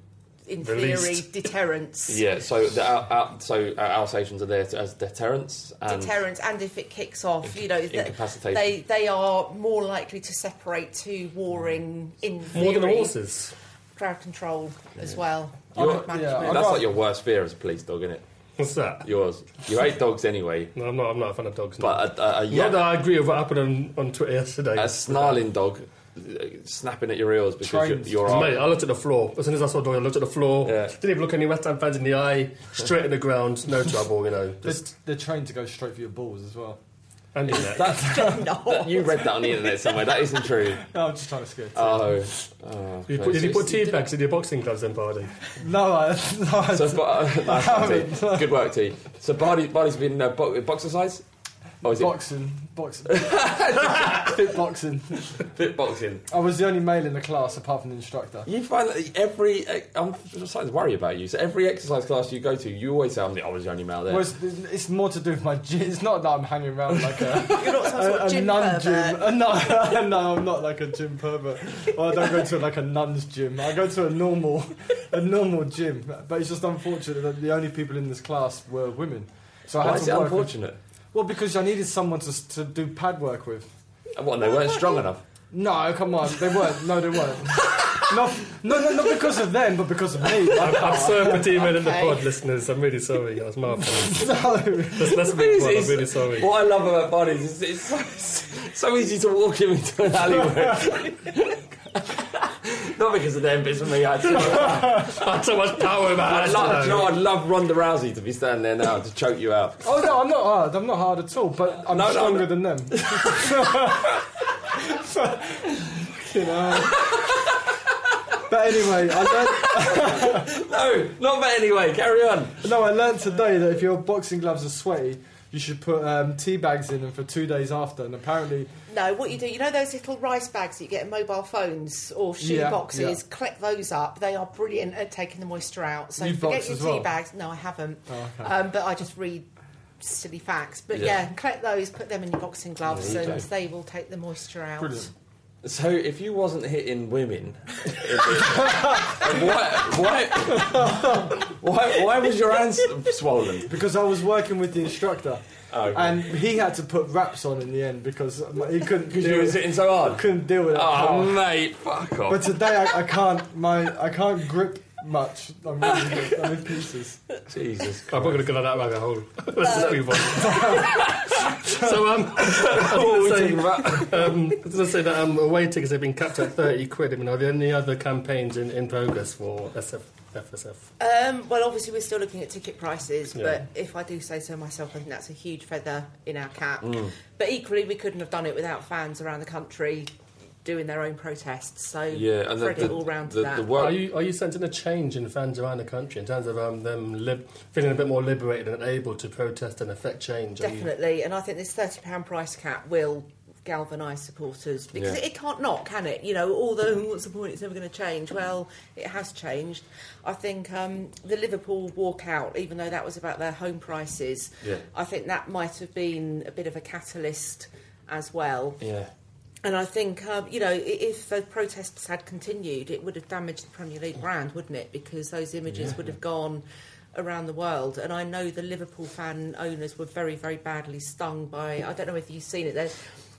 in theory deterrence. Yeah, so the out, out, so uh, our stations are there to, as deterrents. And deterrence and if it kicks off you know th- incapacitation. they they are more likely to separate two warring in More than horses. crowd control as well You're- that's like your worst fear as a police dog, isn't it? What's that? Yours. You hate dogs anyway. No, I'm not. I'm not a fan of dogs. no. But a, a, a, Not yeah, that I agree with what happened on, on Twitter yesterday. a snarling dog snapping at your ears because you're, Trained. you're Mate, I looked at the floor. As soon as I saw Doyle, I looked at the floor. Yeah. Didn't even look any West Ham fans in the eye. Straight at the ground. No trouble, you know. They're, they're trained to go straight for your balls as well. and in there. That- you read that on the internet somewhere. That isn't true. No, I'm just trying to scare. you. Oh. oh You put, did you put tea bags in your boxing gloves then, Bardi? No, I, no, I, So, but, uh, nice one, T. Good work, T. So, Bardi, Bardi's been uh, bo- boxercise? Or is it boxing, boxing, fit boxing. fit boxing? I was the only male in the class apart from the instructor. You find that every. I'm starting to worry about you. So, every exercise class you go to, you always say, I'm the, I was the only male there. Well, it's, it's more to do with my gym. It's not that I'm hanging around like a, You're not some a, a gym nun gym. pervert. No, no, I'm not like a gym pervert. Well, I don't go to like a nun's gym. I go to a normal, a normal gym. But it's just unfortunate that the only people in this class were women. So I Why had is to it work with- unfortunate? Well, because I needed someone to, to do pad work with. What, and they weren't strong enough? No, come on, they weren't. No, they weren't. not, no, no, not because of them, but because of me. I'm, I'm so petite men in the pod, listeners. I'm really sorry. That was my fault. no. Let's, let's The thing is. I'm really sorry. What I love about bodies is it's so, it's so easy to walk him into an alleyway. Not because of them, but it's for me. I'd, I had so much power in my I'd hands. love, you know, I'd love Ronda Rousey to be standing there now to choke you out. Oh no, I'm not hard. I'm not hard at all. But I'm No, no, stronger no. than them. you know. But anyway, I learned, No, not but anyway, carry on. no, I learned today that if your boxing gloves are sweaty, you should put um, tea bags in them for two days after. And apparently, No, what you do, you know those little rice bags that you get in mobile phones or shoe Yeah, boxes? yeah. Collect those up. They are brilliant at taking the moisture out. So You forget your tea well? bags. No, I haven't. Oh, okay. um, but I just read silly facts. But Yeah. yeah. collect those, put them in your boxing gloves, Yeah, you and do. they will take the moisture out. brilliant. So if you wasn't hitting women, why, why, why, why was your hands swollen? Because I was working with the instructor, Oh, okay. and he had to put wraps on in the end because he couldn't. Because you were sitting so hard. couldn't deal with that. Oh, power. mate, fuck off. But today I, I can't. My I can't grip much. I'm really I'm in pieces. Jesus I'm not going to go down that rabbit hole. Let's just move on. so, um, I What were we was talking going to about? say, um, I was gonna say that um, away tickets have been capped at 30 quid. I mean, are there any other campaigns in, in progress for SF, FSF? Um, well, obviously, we're still looking at ticket prices, Yeah. but if I do say so myself, I think that's a huge feather in our cap. Mm. But equally, we couldn't have done it without fans around the country doing their own protests. So Yeah, and the, credit the, all round to that. the work. Are you are you sensing a change in fans around the country in terms of um, them lib- feeling a bit more liberated and able to protest and affect change? Are you- Definitely, and I think this thirty pound price cap will galvanise supporters because Yeah. it, it can't not, can it? You know, although what's the point? It's never going to change. Well, it has changed. I think um, the Liverpool walkout, even though that was about their home prices, Yeah. I think that might have been a bit of a catalyst as well. Yeah. And I think, um, you know, if the protests had continued, it would have damaged the Premier League brand, wouldn't it? Because those images Yeah. would have gone around the world. And I know the Liverpool fan owners were very, very badly stung by. I don't know if you've seen it. There's,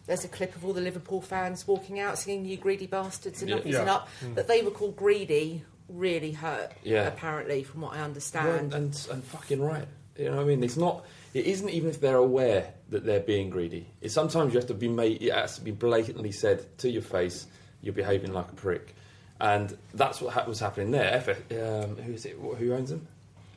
there's a clip of all the Liverpool fans walking out singing "You greedy bastards" enough Yeah. is Yeah. enough. Mm. That they were called greedy really hurt. Yeah. Apparently, from what I Well, understand. and, and fucking right. You know what I mean? It's not. It isn't even if they're aware that they're being greedy. It's sometimes you have to be made. It has to be blatantly said to your face. You're behaving like a prick, and that's what ha- was happening there. F- um, who is it? Who owns them?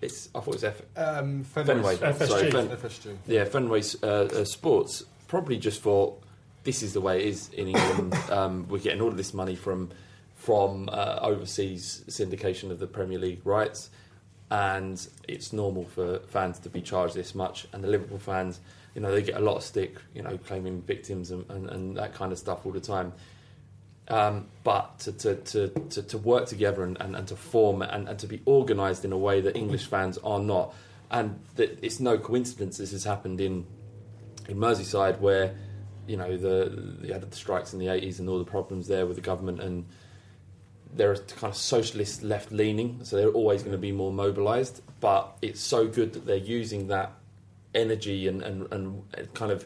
It's. I thought it was F- Um, Fenway. Fenway. Sorry, FSG. Fen- FSG. Yeah, Fenway uh, uh, Sports probably just thought this is the way it is in England. um, we're getting all of this money from from uh, overseas syndication of the Premier League rights, and it's normal for fans to be charged this much. And the Liverpool fans, you know, they get a lot of stick, you know, claiming victims and, and, and that kind of stuff all the time. Um, but to, to, to, to, to work together and, and, and to form and, and to be organised in a way that English fans are not. And that it's no coincidence this has happened in in Merseyside where you know the the strikes in the 80s and all the problems there with the government and they're kind of socialist left leaning so they're always going to be more mobilized but it's so good that they're using that energy and and, and kind of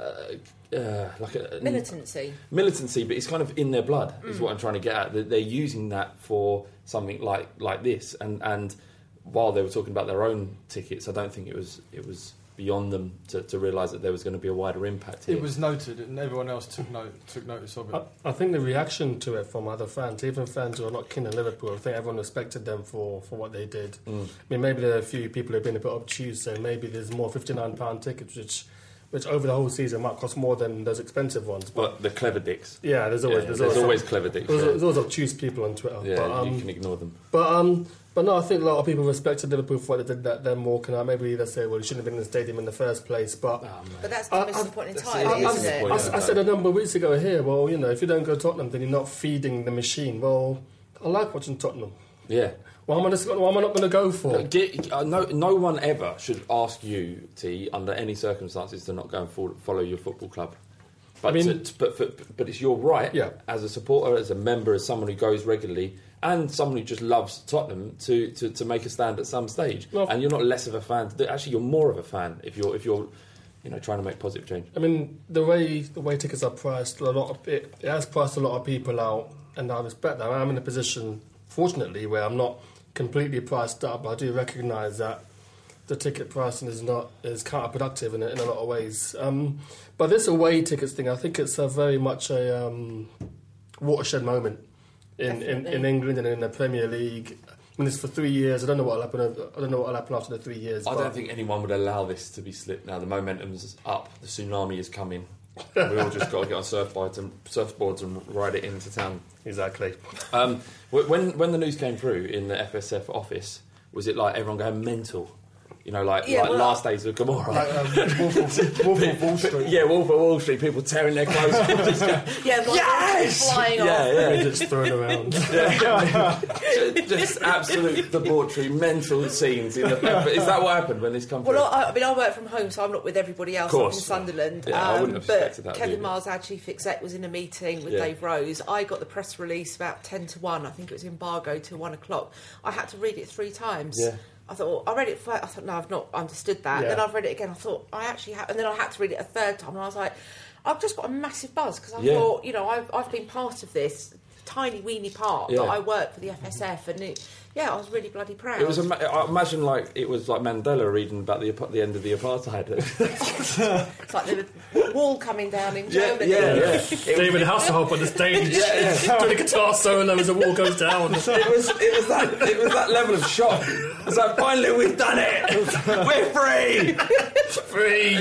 uh, uh, like a Militancy. militancy, but it's kind of in their blood. Is Mm. what I'm trying to get at. That They're using that for something like like this, and and while they were talking about their own tickets, I don't think it was it was beyond them to, to realise that there was going to be a wider impact here. It was noted, and everyone else took note took notice of it. I, I think the reaction to it from other fans, even fans who are not keen on Liverpool, I think everyone respected them for, for what they did. Mm. I mean, maybe there are a few people who have been a bit obtuse, so maybe there's more £59 tickets, which which over the whole season might cost more than those expensive ones. But the clever dicks. Yeah, there's always Yeah, there's, there's always, always clever dicks, There's, yeah. there's always obtuse people on Twitter. Yeah, but, um, you can ignore them. But um, but no, I think a lot of people respected Liverpool for what they did. That them walking out. Maybe they say, well, you shouldn't have been in the stadium in the first place. But But that's I- the missing point I, entirely, I- isn't it? I- I said a number of weeks ago here. Well, you know, if you don't go to Tottenham, then you're not feeding the machine. Well, I like watching Tottenham. Yeah. Why am I, just, why am I not going to go for? No, get, uh, no, no one ever should ask you, T, under any circumstances, to not go and fo- follow your football club. But, I mean- to- but, but, but it's your right, as a supporter, as a member, as someone who goes regularly, and someone who just loves Tottenham, to, to, to make a stand at some stage. Well- and you're not less of a fan. Actually, you're more of a fan if you're if you're, you know, trying to make positive change. I mean, the way the way tickets are priced, a lot of it, it has priced a lot of people out, and I respect that. I'm in a position, fortunately, where I'm not completely priced up. But I do recognise that the ticket pricing is not is counterproductive in, a- in a lot of ways. Um, but this away tickets thing, I think it's a very much a um, watershed moment in, in, in England and in the Premier League. I mean, it's for three years. I don't know what will happen. over- I don't know what will happen after the three years. I but- don't think anyone would allow this to be slipped now. The momentum's up, the tsunami is coming. We all just got to get on surfboards and surfboards and ride it into town. Exactly. Um, when when the news came through in the FSF office, was it like everyone going mental? You know, like, Yeah, like well, last days of Gomorrah. Like, um, Wolf, of, Wolf of Wall Street. yeah, Wolf of Wall Street, people tearing their clothes off. just going, Yeah, like Yes! flying yeah, off. yeah. yeah. just thrown around. just, just absolute debauchery, mental scenes. In the, is that what happened when this come through? Well, I, I mean, I work from home, so I'm not with everybody else Of up in. Sunderland. Yeah, I um, wouldn't have but that of Kevin you. Miles, our chief exec, was in a meeting with Yeah. Dave Rose. I got the press release about 10 to 1. I think it was embargo till 1 o'clock. I had to read it three times. Yeah. I thought, well, I read it first. I thought, no, I've not understood that. Yeah. Then I've read it again. I thought, I actually have. And then I had to read it a third time. And I was like, I've just got a massive buzz because I Yeah. thought, you know, I've, I've been part of this tiny weeny part Yeah. that I work for the FSF. And it, yeah, I was really bloody proud. It was. Ima- I imagine like it was like Mandela reading about the ap- the end of the apartheid. It's like the wall coming down in yeah, Germany. yeah, yeah. It David Hasselhoff on the stage Yeah, yeah. doing a guitar solo as the wall goes down. It was, it was that it was that level of shock. It's like finally we've done it. We're free. Free!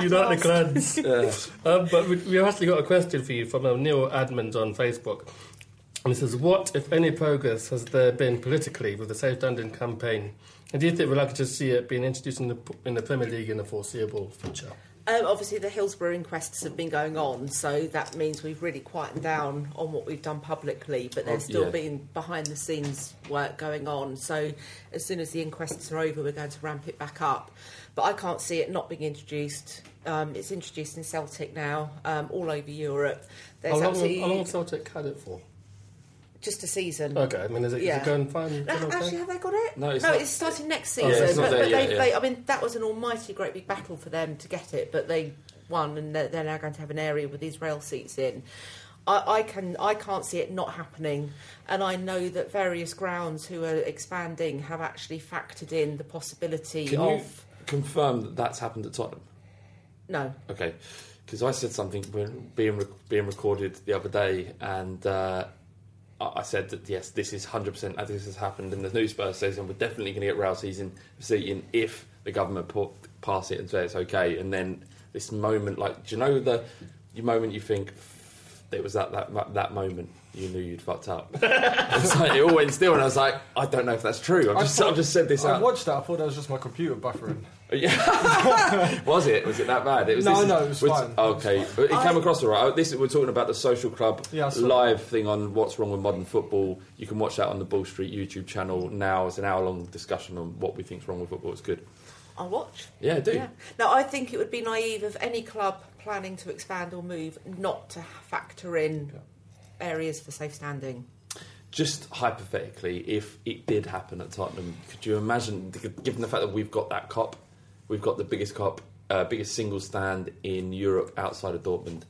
Unite the clans. Um, but we, we've actually got a question for you from uh, Neil Admond on Facebook. And it says, What, if any, progress has there been politically with the Safe Standing campaign? And do you think we're likely to see it being introduced in the, in the Premier League in the foreseeable future? Um, obviously, the Hillsborough inquests have been going on, so that means we've really quietened down on what we've done publicly, but there's still yeah. been behind the scenes work going on. So, as soon as the inquests are over, we're going to ramp it back up. But I can't see it not being introduced. Um, it's introduced in Celtic now, um, all over Europe. There's How long, absolutely how long Celtic had it for? Just a season. Okay, I mean, is it, is Yeah. it going fine? No, going okay? Actually, have they got it? No, it's no, not- it's starting next Yeah, season. it's not but there but yet, they, yeah. they, I mean, that was an almighty great big battle for them to get it, but they won, and they're, they're now going to have an area with these rail seats in. I, I can, I can't see it not happening, and I know that various grounds who are expanding have actually factored in the possibility Can you of confirm that that's happened at Tottenham? no. Okay, because I said something being being recorded the other day, and uh, I I said that yes, this is hundred percent. As this has happened, and the new Spurs season we're definitely going to get rail season seating if the government put, pass it and say it's okay. And then this moment, like, do you know the your moment you think it was that that that moment you knew you'd fucked up. it's like, it all went still, and I was like, I don't know if that's true. I've I just, thought- I've just said this I out. watched that. I thought that was just my computer buffering. Yeah. was it? Was it that bad? It was. No, this- no, it was fine. Okay, but it I- came across all right. This we're talking about the social club Yeah, I saw live thing on what's wrong with modern football. You can watch that on the Bull Street YouTube channel now. It's an hour long discussion on what we think's wrong with football. It's good. I'll watch. Yeah, do. Yeah. Now, I think it would be naive of any club planning to expand or move not to factor in areas for safe standing. Just hypothetically, if it did happen at Tottenham, could you imagine, given the fact that we've got that cop, we've got the biggest cop, uh, biggest single stand in Europe outside of Dortmund,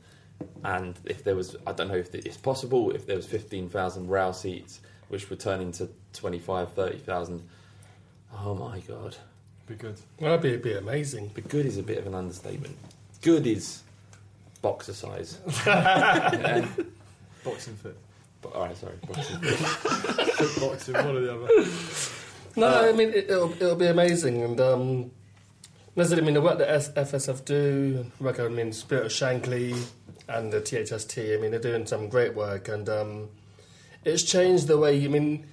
and if there was, I don't know if it's possible, if there was 15,000 rail seats, which would turn into 25, 30,000, oh my God. Be good. Well, that'd be, be amazing. But good is a bit of an understatement. Good is boxer size. Yeah. Boxing fit. But, all right, sorry. Boxer. Fit boxing, one or the other. No, Uh, I mean it, it'll it'll be amazing, and um, necessarily, I mean the work that FSF do, work I mean Spirit of Shankly and the THST. I mean they're doing some great work, and um, it's changed the way. I mean,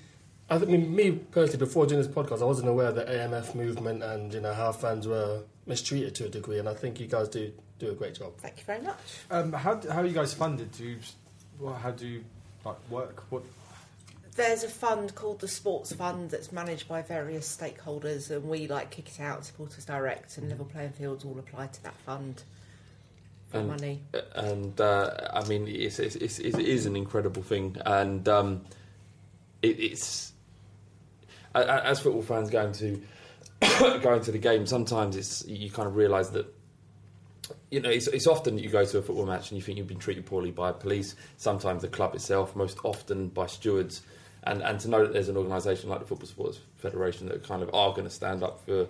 I mean me personally before doing this podcast, I wasn't aware of the AMF movement and you know how fans were mistreated to a degree, and I think you guys do do a great job. Thank you very much. Um, how, how are you guys funded? Do you, how do you like work? What? There's a fund called the Sports Fund that's managed by various stakeholders, and we like kick it out. Supporters Direct and Level Playing Fields all apply to that fund for And- money. and uh, I mean, it's, it's, it's, it is an incredible thing, and um, it, it's as football fans going to going to the game. Sometimes it's you kind of realise that you know it's, it's often you go to a football match and you think you've been treated poorly by police. Sometimes the club itself, most often by stewards. And, and to know that there's an organisation like the Football Supporters Federation that kind of are going to stand up for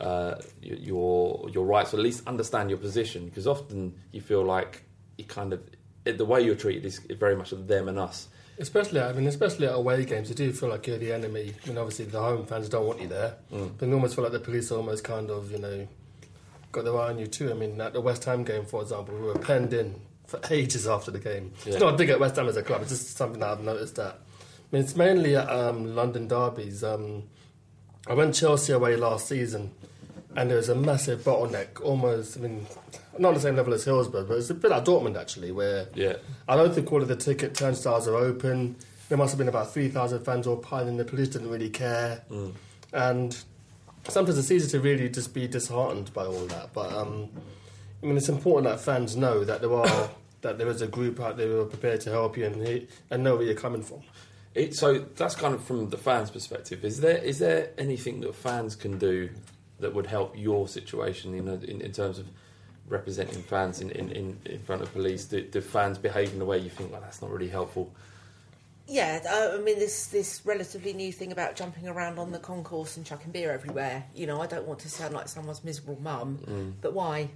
uh, your your rights, or at least understand your position, because often you feel like you kind of the way you're treated is very much of them and us. Especially, I mean, especially at away games, you do feel like you're the enemy. I mean, obviously the home fans don't want you there, Mm. but you almost feel like the police are almost kind of, you know, got their eye on you too. I mean, at the West Ham game, for example, we were penned in for ages after the game. Yeah. It's not a dig at West Ham as a club; it's just something that I've noticed. That mean, it's mainly at um, London derbies. Um, I went Chelsea away last season, and there was a massive bottleneck. Almost, I mean, not on the same level as Hillsborough, but it's a bit like Dortmund actually, where Yeah. I don't think all of the ticket turnstiles are open. There must have been about 3,000 fans all piling. The police didn't really care. And sometimes it's easy to really just be disheartened by all that. But um, I mean, it's important that fans know that there are that there is a group out there who are prepared to help you and and know where you're coming from. It, so that's kind of from the fans' perspective. Is there is there anything that fans can do that would help your situation in, in, in terms of representing fans in, in, in, in front of police? Do, do fans behave in a way you think, well, that's not really helpful? Yeah, I mean this this relatively new thing about jumping around on the concourse and chucking beer everywhere. You know, I don't want to sound like someone's miserable mum, Mm. but why?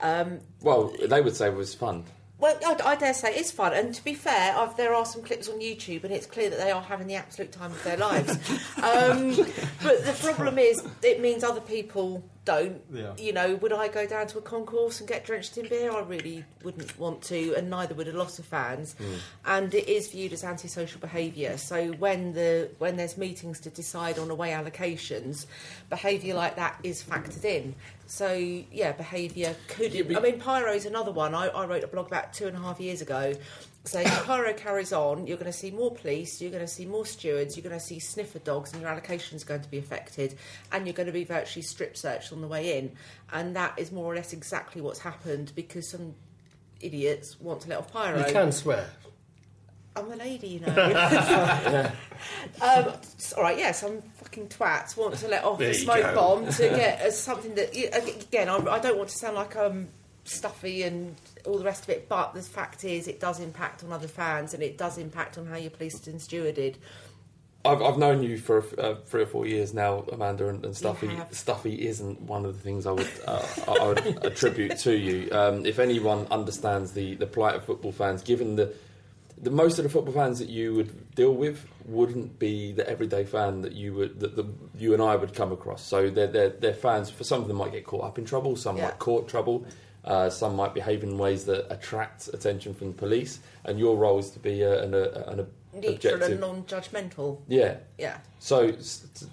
Um, Well, they would say it was fun. Well, I, I dare say it's fun, and to be fair, I've, there are some clips on YouTube, and it's clear that they are having the absolute time of their lives. um, but the problem is, it means other people don't. Yeah. You know, would I go down to a concourse and get drenched in beer? I really wouldn't want to, and neither would a lot of fans. Hmm. And it is viewed as antisocial behaviour. So when the when there's meetings to decide on away allocations, behaviour like that is factored in. So yeah, behaviour could. But- I mean, pyro is another one. I, I wrote a blog about two and a half years ago. So if pyro carries on, you're going to see more police, you're going to see more stewards, you're going to see sniffer dogs, and your allocation is going to be affected, and you're going to be virtually strip searched on the way in, and that is more or less exactly what's happened because some idiots want to let off pyro. You can swear. I'm a lady, you know. um, all right, yeah, some fucking twats want to let off There a smoke bomb to get as something that again. I, I don't want to sound like I'm stuffy and all the rest of it, but the fact is, it does impact on other fans and it does impact on how you're policed and stewarded. I've, I've known you for uh, three or four years now, Amanda, and, and Stuffy. Stuffy isn't one of the things I would uh, I would attribute to you. Um, if anyone understands the, the plight of football fans, given the the most of the football fans that you would deal with wouldn't be the everyday fan that you would that the, you and I would come across. So they're, they're, they're fans. For some of them, might get caught up in trouble. Some Yeah. might court trouble. Uh, some might behave in ways that attract attention from the police. And your role is to be a, an, a, an Neutral objective. and non-judgmental. Yeah. Yeah. So,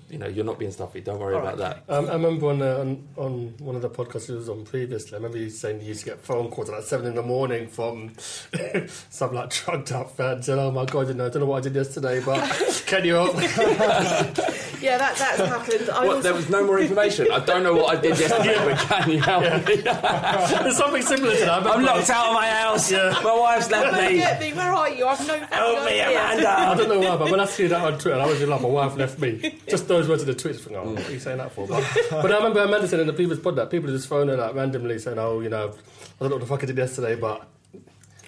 you know, you're not being stuffy. Don't worry All about right, that. Um, I remember on, uh, on on one of the podcasts he was on previously. I remember you saying you used to get phone calls at like seven in the morning from some like drugged up fans saying, "Oh my god, you know, I don't know what I did yesterday, but can you help?" Yeah, that that's happened. I What, also- there was no more information. I don't know what I did yesterday, but can you help me? There's something similar to that. I I'm remember- locked out of my house. Yeah. My wife's left me. get me. Where are you? I've no fucking Help me, idea. I don't know why, but when I see that on Twitter, I was in love. My wife left me. Just those words in the tweets. Think, oh, what are you saying that for? But, but I remember Amanda said in the previous pod that people are just phoning like randomly saying, "Oh, you know, I don't know what the fuck I did yesterday, but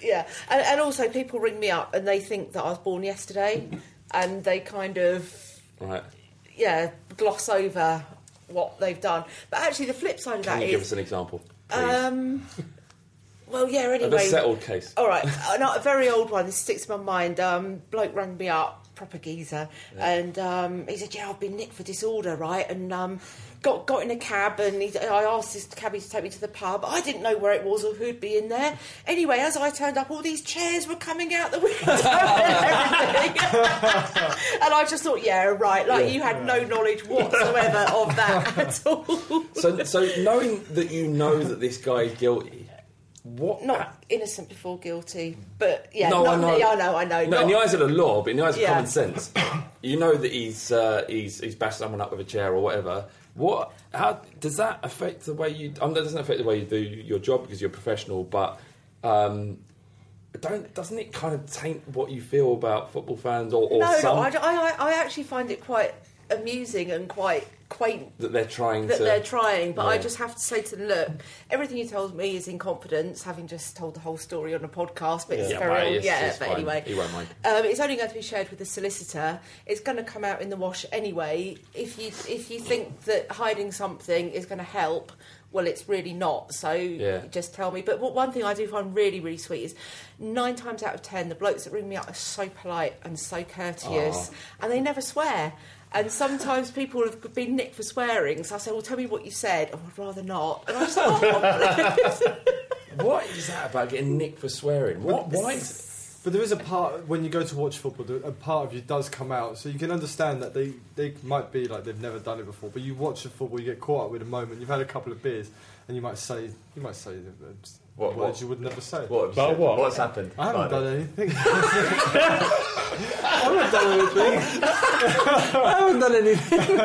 Yeah, and, and also people ring me up and they think that I was born yesterday, and they kind of Right. yeah gloss over what they've done. But actually, the flip side of Can that you give us an example, please? um, well, yeah. Of a Anyway, settled case. all right, uh, not a very old one. This sticks in my mind. Um, bloke rang me up, proper geezer, and um, he said, "Yeah, I've been nicked for disorder, right?" And um, got got in a cab, and he, I asked this cabbie to take me to the pub. I didn't know where it was or who'd be in there. Anyway, as I turned up, all these chairs were coming out the window and and I just thought, yeah, right. Like you had no knowledge whatsoever of that at all. So, so knowing that you know that this guy is guilty, what? Not innocent before guilty, but yeah, no, not, I know. Yeah, I know, I know. No, in the eyes of the law, but in the eyes of Yeah. common sense, you know that he's uh, he's he's bashed someone up with a chair or whatever. What? How does that affect the way you? Um, that doesn't affect the way you do your job because you're a professional, but. Um, don't doesn't it kind of taint what you feel about football fans or, or no, some no, I, I, I actually find it quite amusing and quite quaint that they're trying that to they're trying. But I just have to say to them, look, everything you told me is in confidence, having just told the whole story on a podcast. But it's Yeah, very well, old, it's- yeah. it's but fine. anyway, He won't mind. Um, it's only going to be shared with the solicitor. It's going to come out in the wash anyway. If you if you think that hiding something is going to help. Well, it's really not. So Yeah. just tell me. But what- one thing I do find really, really sweet is nine times out of ten, the blokes that ring me up are so polite and so courteous, and they never swear. And sometimes people have been nicked for swearing, so I say, "Well, tell me what you said." Oh, I'd rather not. And I just, oh, What is that about getting nicked for swearing? What? Why? is- But there is a part when you go to watch football, a part of you does come out, so you can understand that they, they might be like they've never done it before. But you watch the football, you get caught up with a moment. You've had a couple of beers, and you might say you might say uh, uh, What- words you would never say. What? About said? what? What's happened? I haven't done anything. I haven't done anything. I haven't done anything.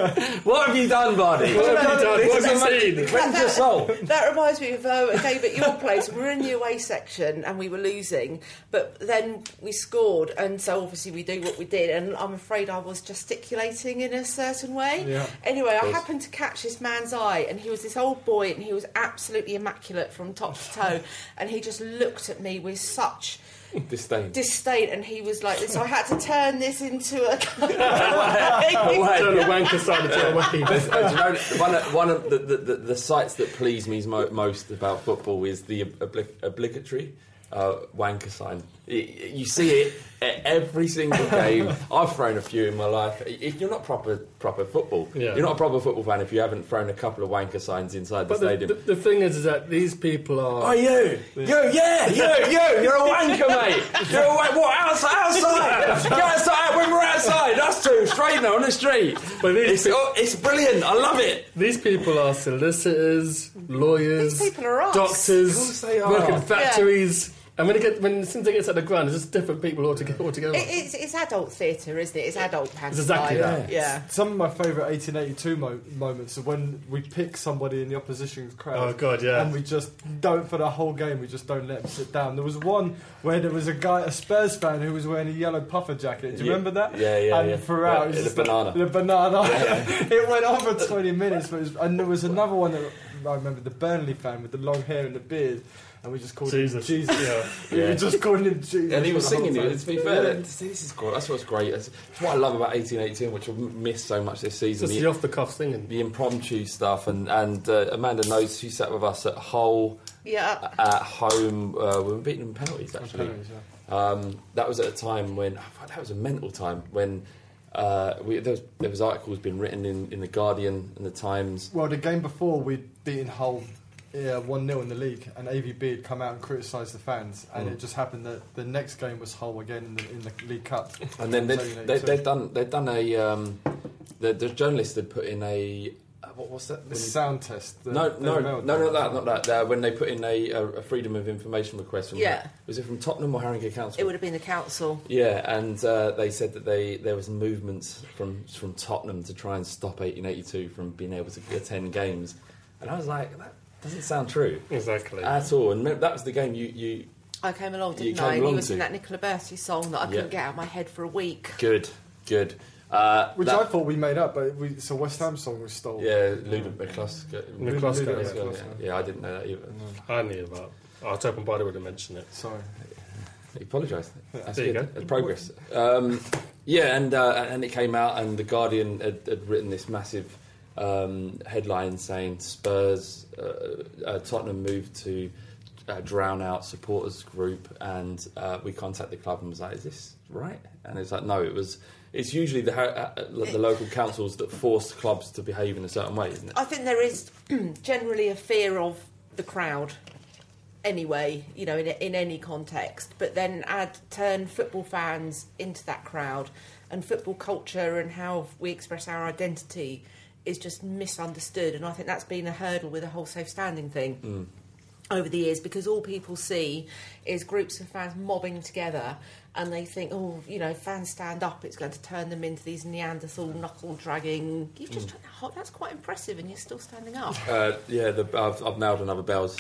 what have you done, Barney? What have you done? This What is have you amazing. seen? Cleanse your soul. that reminds me of uh, a game at your place. We were in the away section and we were losing, but then we scored, and so obviously we do what we did. And I'm afraid I was gesticulating in a certain way. Yeah. Anyway, I happened to catch this man's eye, and he was this old boy, and he was absolutely immaculate from top to toe, and he just looked at me with such Disdain. disdain, and he was like this. So I had to turn this into a. turn the wanker side of it away. Do you know, one of, one of the, the, the, the sites that please me mo- most about football is the obli- obligatory uh, wanker sign. Y- You see it at every single game. I've thrown a few in my life. If you're not proper proper football, Yeah. you're not a proper football fan if you haven't thrown a couple of wanker signs inside the But the, stadium. the, the thing is, is that these people are. Oh, you! You, yeah, you, you! You're a wanker, mate! You're a wanker! What, outside? Outside! Go outside when we're outside! Us two, straight straighten her on the street. But it's, these pe- oh, it's brilliant. I love it. These people are solicitors, lawyers, These people are us. Doctors, they are. work in Yeah. Factories. And when it get when as soon it gets at the ground, it's just different people altogether. altogether. It, it's, it's adult theatre, isn't it? It's adult pantomime. exactly that. Yeah. Some of my favourite 1882 mo- moments are when we pick somebody in the opposition crowd. Oh, God, yeah. And we just don't, for the whole game, we just don't let them sit down. There was one where there was a guy, a Spurs fan, who was wearing a yellow puffer jacket. Do you Yeah. remember that? Yeah, yeah, And yeah. throughout, Right, it was the just banana. the banana. it went on for 20 minutes. But it was, and there was another one that I remember, the Burnley fan with the long hair and the beard. And we just called Jesus. him Jesus. Yeah. We Yeah. were just calling him Jesus. And he was for the whole singing it. To be fair, Yeah. that- see, this is great. That's what's great. That's, that's what I love about 1818, which I've missed so much this season. Just The- the off the cuff singing. the impromptu stuff and and uh, Amanda knows she sat with us at Hull Yeah. at home uh, we were beating them penalties actually Penalties, um, that was at a time when that was a mental time when uh, we, there, was, there was articles being written in, in the Guardian and the Times Well, the game before we'd beaten Hull yeah, 1 0 in the league, and AVB had come out and criticised the fans, and Mm. it just happened that the next game was Hull again in the, in the League Cup. and then they'd, they'd, they'd done they'd done a um, the, the journalist had put in a uh, what was that the When you- sound test. The no, Daily no, no, not that, not that. Uh, when they put in a, a, a freedom of information request from Yeah. was it from Tottenham or Haringey Council? It would have been the council. Yeah, and uh, they said that they there was movements from from Tottenham to try and stop 1882 from being able to attend games, and I was like, that doesn't sound true Exactly. at all. And that was the game you you I came along, didn't came I? And he was were singing to. that Nicola Berti song that I couldn't get out of my head for a week. good good. Uh, Which that- I thought we made up, but we, it's a West Ham song we stole. yeah, Ludo Miklosko. Miklosko, Yeah, yeah, yeah, I didn't know that either. I knew about. I was hoping Bardi would have mentioned it. Sorry. He apologised. That's There you good. go. Uh, Progress. Um, yeah, and uh, and it came out, and the Guardian had, had written this massive um, headline saying Spurs, uh, uh, Tottenham moved to uh, drown out supporters group, and uh, we contacted the club and was like, "Is this right?" And it's like, "No, it was." It's usually the uh, the local councils that force clubs to behave in a certain way, isn't it? I think there is generally a fear of the crowd anyway, you know, in, in any context. But then add turn football fans into that crowd, and football culture and how we express our identity is just misunderstood. And I think that's been a hurdle with the whole safe standing thing. Over the years, because all people see is groups of fans mobbing together, and they think, oh, you know, fans stand up, it's going to turn them into these Neanderthal knuckle dragging. You've just done that. Oh, that's quite impressive, and you're still standing up. Uh, yeah, the, I've, I've nailed another bells.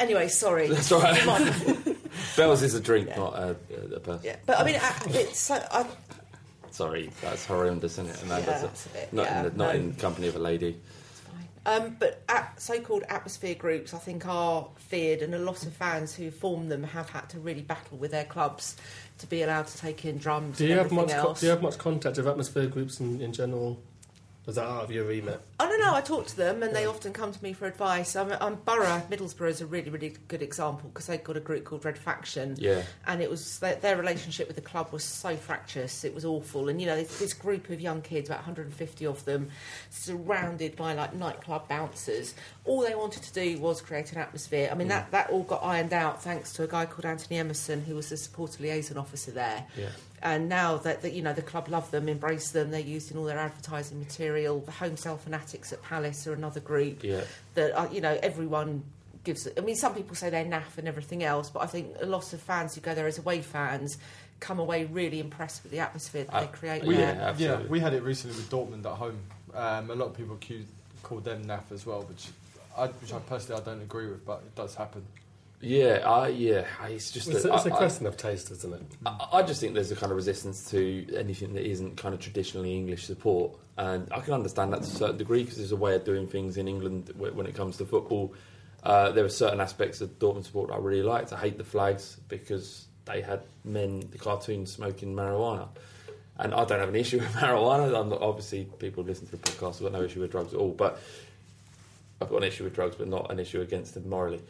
Anyway, sorry. That's all right. Bells is a drink, not a, a, person. Yeah, but I mean, I- it's so. I, Sorry, that's horrendous, isn't it? And Yeah, that's that's a bit- not, yeah, in, the, not no. in company of a lady. Um, but at, so-called atmosphere groups, I think, are feared, and a lot of fans who form them have had to really battle with their clubs to be allowed to take in drums. Do and you have everything much? Co- else. do you have much contact with atmosphere groups in, in general? Is that out of your remit? Oh, I don't know. I talk to them, and they often come to me for advice. I'm, I'm Borough, Middlesbrough is a really, really good example because they've got a group called Red Faction. Yeah. and it was their, their relationship with the club was so fractious. It was awful, and you know this, this group of young kids, about 150 of them, surrounded by like nightclub bouncers. All they wanted to do was create an atmosphere. I mean, that mm. that all got ironed out thanks to a guy called Anthony Emerson, who was the supporter liaison officer there. Yeah. And now that, that you know the club love them, embrace them, they're used in all their advertising material. The Holmesdale Fanatics at Palace are another group Yeah. that uh, you know everyone gives. I mean, some people say they're naff and everything else, but I think a lot of fans who go there as away fans come away really impressed with the atmosphere that Uh, they create we- there. yeah. Yeah, we had it recently with Dortmund at home. Um, a lot of people accuse, call them naff as well, which I, which I personally I don't agree with, but it does happen. Yeah, I yeah, it's just It's, a, it's a I- I- question of taste, isn't it? I, I just think there's a kind of resistance to anything that isn't kind of traditionally English support, and I can understand that to a certain degree because there's a way of doing things in England when it comes to football. Uh, there are certain aspects of Dortmund support I really liked. I hate the flags because they had men, the cartoons, smoking marijuana. And I don't have an issue with marijuana. I'm not, obviously, people who listen to the podcast have got no issue with drugs at all. But I've got an issue with drugs, but not an issue against them morally.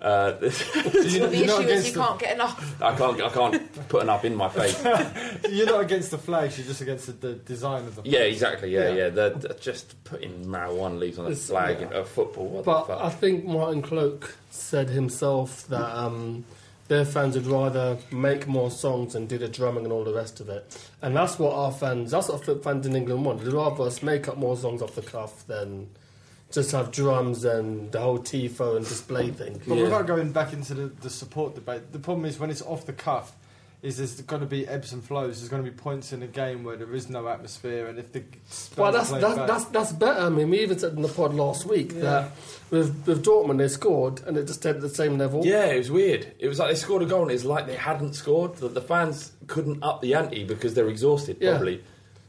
Uh, you the issue is you the- can't get enough. I can't, I can't put enough in my face. You're not against the flags. You're just against the, the design of the. Yeah, exactly. Yeah, Yeah. yeah. The, the- just putting marijuana leaves on a It's- flag yeah. in a football. What But the I think Martin Cloake said himself that um, their fans would rather make more songs and do the drumming and all the rest of it. And that's what our fans, that's what fans in England want. They'd rather us make up more songs off the cuff than just have drums and the whole tifo and display thing. But without going back into the, the support debate, the problem is when it's off the cuff, is there's going to be ebbs and flows. There's going to be points in a game where there is no atmosphere, and if the Well, that's that's, back- that's that's better. I mean, we even said in the pod last week Yeah. that with with Dortmund they scored and it just stayed at the same level. Yeah, it was weird. It was like they scored a goal and it's like they hadn't scored. That the fans couldn't up the ante because they're exhausted. Yeah.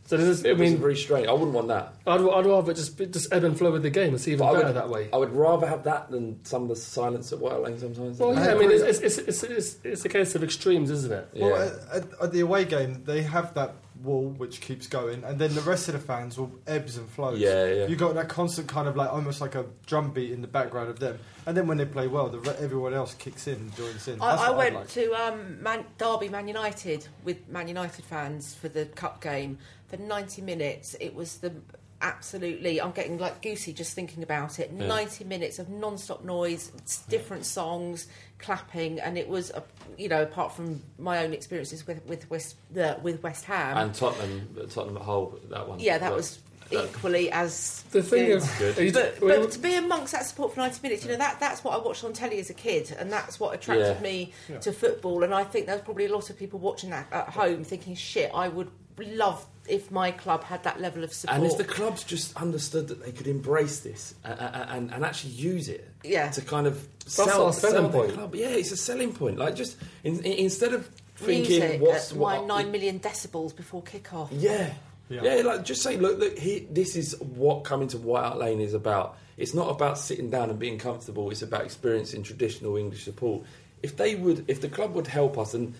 Probably. So this is, It I was mean, very strange. I wouldn't want that. I'd, I'd rather just just ebb and flow with the game. It's even But I better would, that way. I would rather have that than some of the silence at White Lane sometimes. Well, yeah, I mean, it's, it's, it's, it's, it's a case of extremes, isn't it? Well, at, at, at the away game, they have that wall which keeps going, and then the rest of the fans will ebbs and flows. Yeah, yeah. You got that constant kind of like almost like a drum beat in the background of them, and then when they play well, the re- everyone else kicks in, and joins in. That's I, I went like. to um, Man, Derby Man United with Man United fans for the cup game for 90 minutes. It was the absolutely. I'm getting like goosey just thinking about it. Yeah. 90 minutes of non-stop noise, s- different songs, clapping, and it was, a, you know, apart from my own experiences with with West the, with West Ham. And Tottenham, Tottenham at Hull, that one. yeah, that But- was that- equally as The thing good. is- Good. but, well- but to be amongst that support for 90 minutes, you know, that that's what I watched on telly as a kid, and that's what attracted Yeah. me Yeah. to football. And I think there's probably a lot of people watching that at home thinking, "Shit, I would love if my club had that level of support." And if the clubs just understood that they could embrace this and, and, and actually use it Yeah. to kind of That's sell, our selling sell their point. club. Yeah, it's a selling point. Like just in, in, instead of thinking Music what's at what, my nine million decibels before kick-off. Yeah. Yeah. yeah. like just say, look, look, here, this is what coming to White Hart Lane is about. It's not about sitting down and being comfortable. It's about experiencing traditional English support. If they would, if the club would help us, and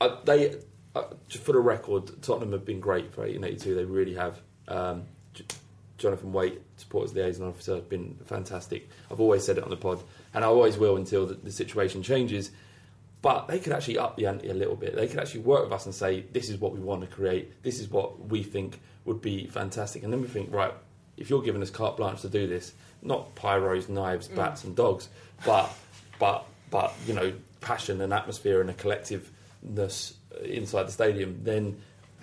uh, they, uh, just for the record, Tottenham have been great for 1882. They really have. Um, J- Jonathan Waite, supporters liaison officer, has been fantastic. I've always said it on the pod, and I always will until the, the situation changes. But they could actually up the ante a little bit. They could actually work with us and say, this is what we want to create, this is what we think would be fantastic. And then we think, right, if you're giving us carte blanche to do this, not pyros, knives, Mm. bats, and dogs, but, but, but, you know, passion and atmosphere and a collectiveness inside the stadium, then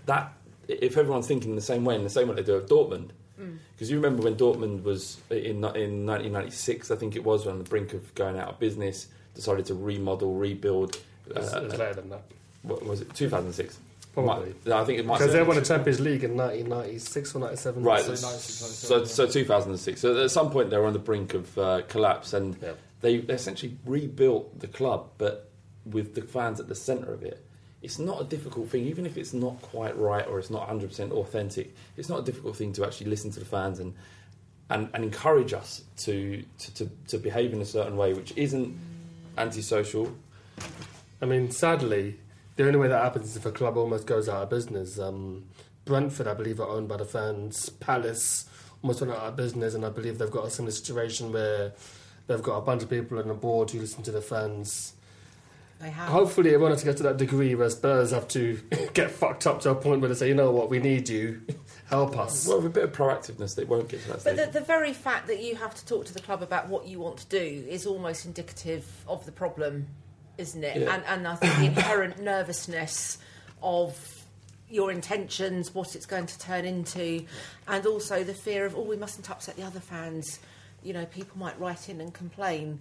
that, if everyone's thinking the same way, in the same way they do at Dortmund, Mm. because you remember when Dortmund was in in 1996, I think it was, on the brink of going out of business, decided to remodel, rebuild. uh, It's- it's later than that. What was it? 2006. Probably. Might- I think it might. Because they won the Champions League in 1996 or 97. Right. So So, so 2006. So at some point they were on the brink of uh, collapse, and they, they essentially rebuilt the club, but with the fans at the centre of it. It's not a difficult thing, even if it's not quite right or it's not 100% authentic. It's not a difficult thing to actually listen to the fans and and, and encourage us to, to, to, to behave in a certain way, which isn't antisocial. I mean, sadly, the only way that happens is if a club almost goes out of business. Um, Brentford, I believe, are owned by the fans. Palace almost went out of business, and I believe they've got a similar situation where they've got a bunch of people on the board who listen to the fans. They have. Hopefully, it won't have to get to that degree where Spurs have to get fucked up to a point where they say, you know what, we need you, help us. Well, with a bit of proactiveness, they won't get to that stage. But the, the very fact that you have to talk to the club about what you want to do is almost indicative of the problem, isn't it? Yeah. And, and I think the inherent nervousness of your intentions, what it's going to turn into, and also the fear of, oh, we mustn't upset the other fans. You know, people might write in and complain.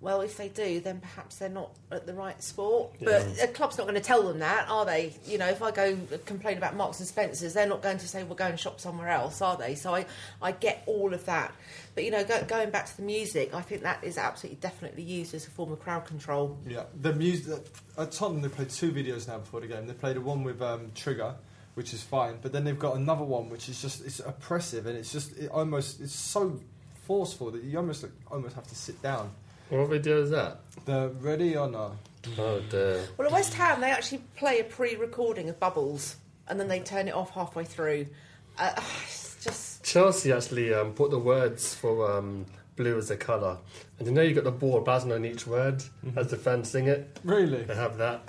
Well, if they do, then perhaps they're not at the right sport. But Yeah. a club's not going to tell them that, are they? You know, if I go complain about Marks and Spencers, they're not going to say we'll go and shop somewhere else, are they? So I, I get all of that. But you know, go, going back to the music, I think that is absolutely definitely used as a form of crowd control. Yeah, the music at Tottenham they played two videos now before the game. They played a one with um, Trigger, which is fine, but then they've got another one which is just it's oppressive and it's just it almost it's so forceful that you almost like, almost have to sit down. What video is that? The ready or not? Oh dear. Well, at West Ham, they actually play a pre-recording of Bubbles, and then they turn it off halfway through. Uh, it's just Chelsea actually um, put the words for um, blue as a colour. And you know you got the board buzzing on each word as the fans sing it? Really? They have that.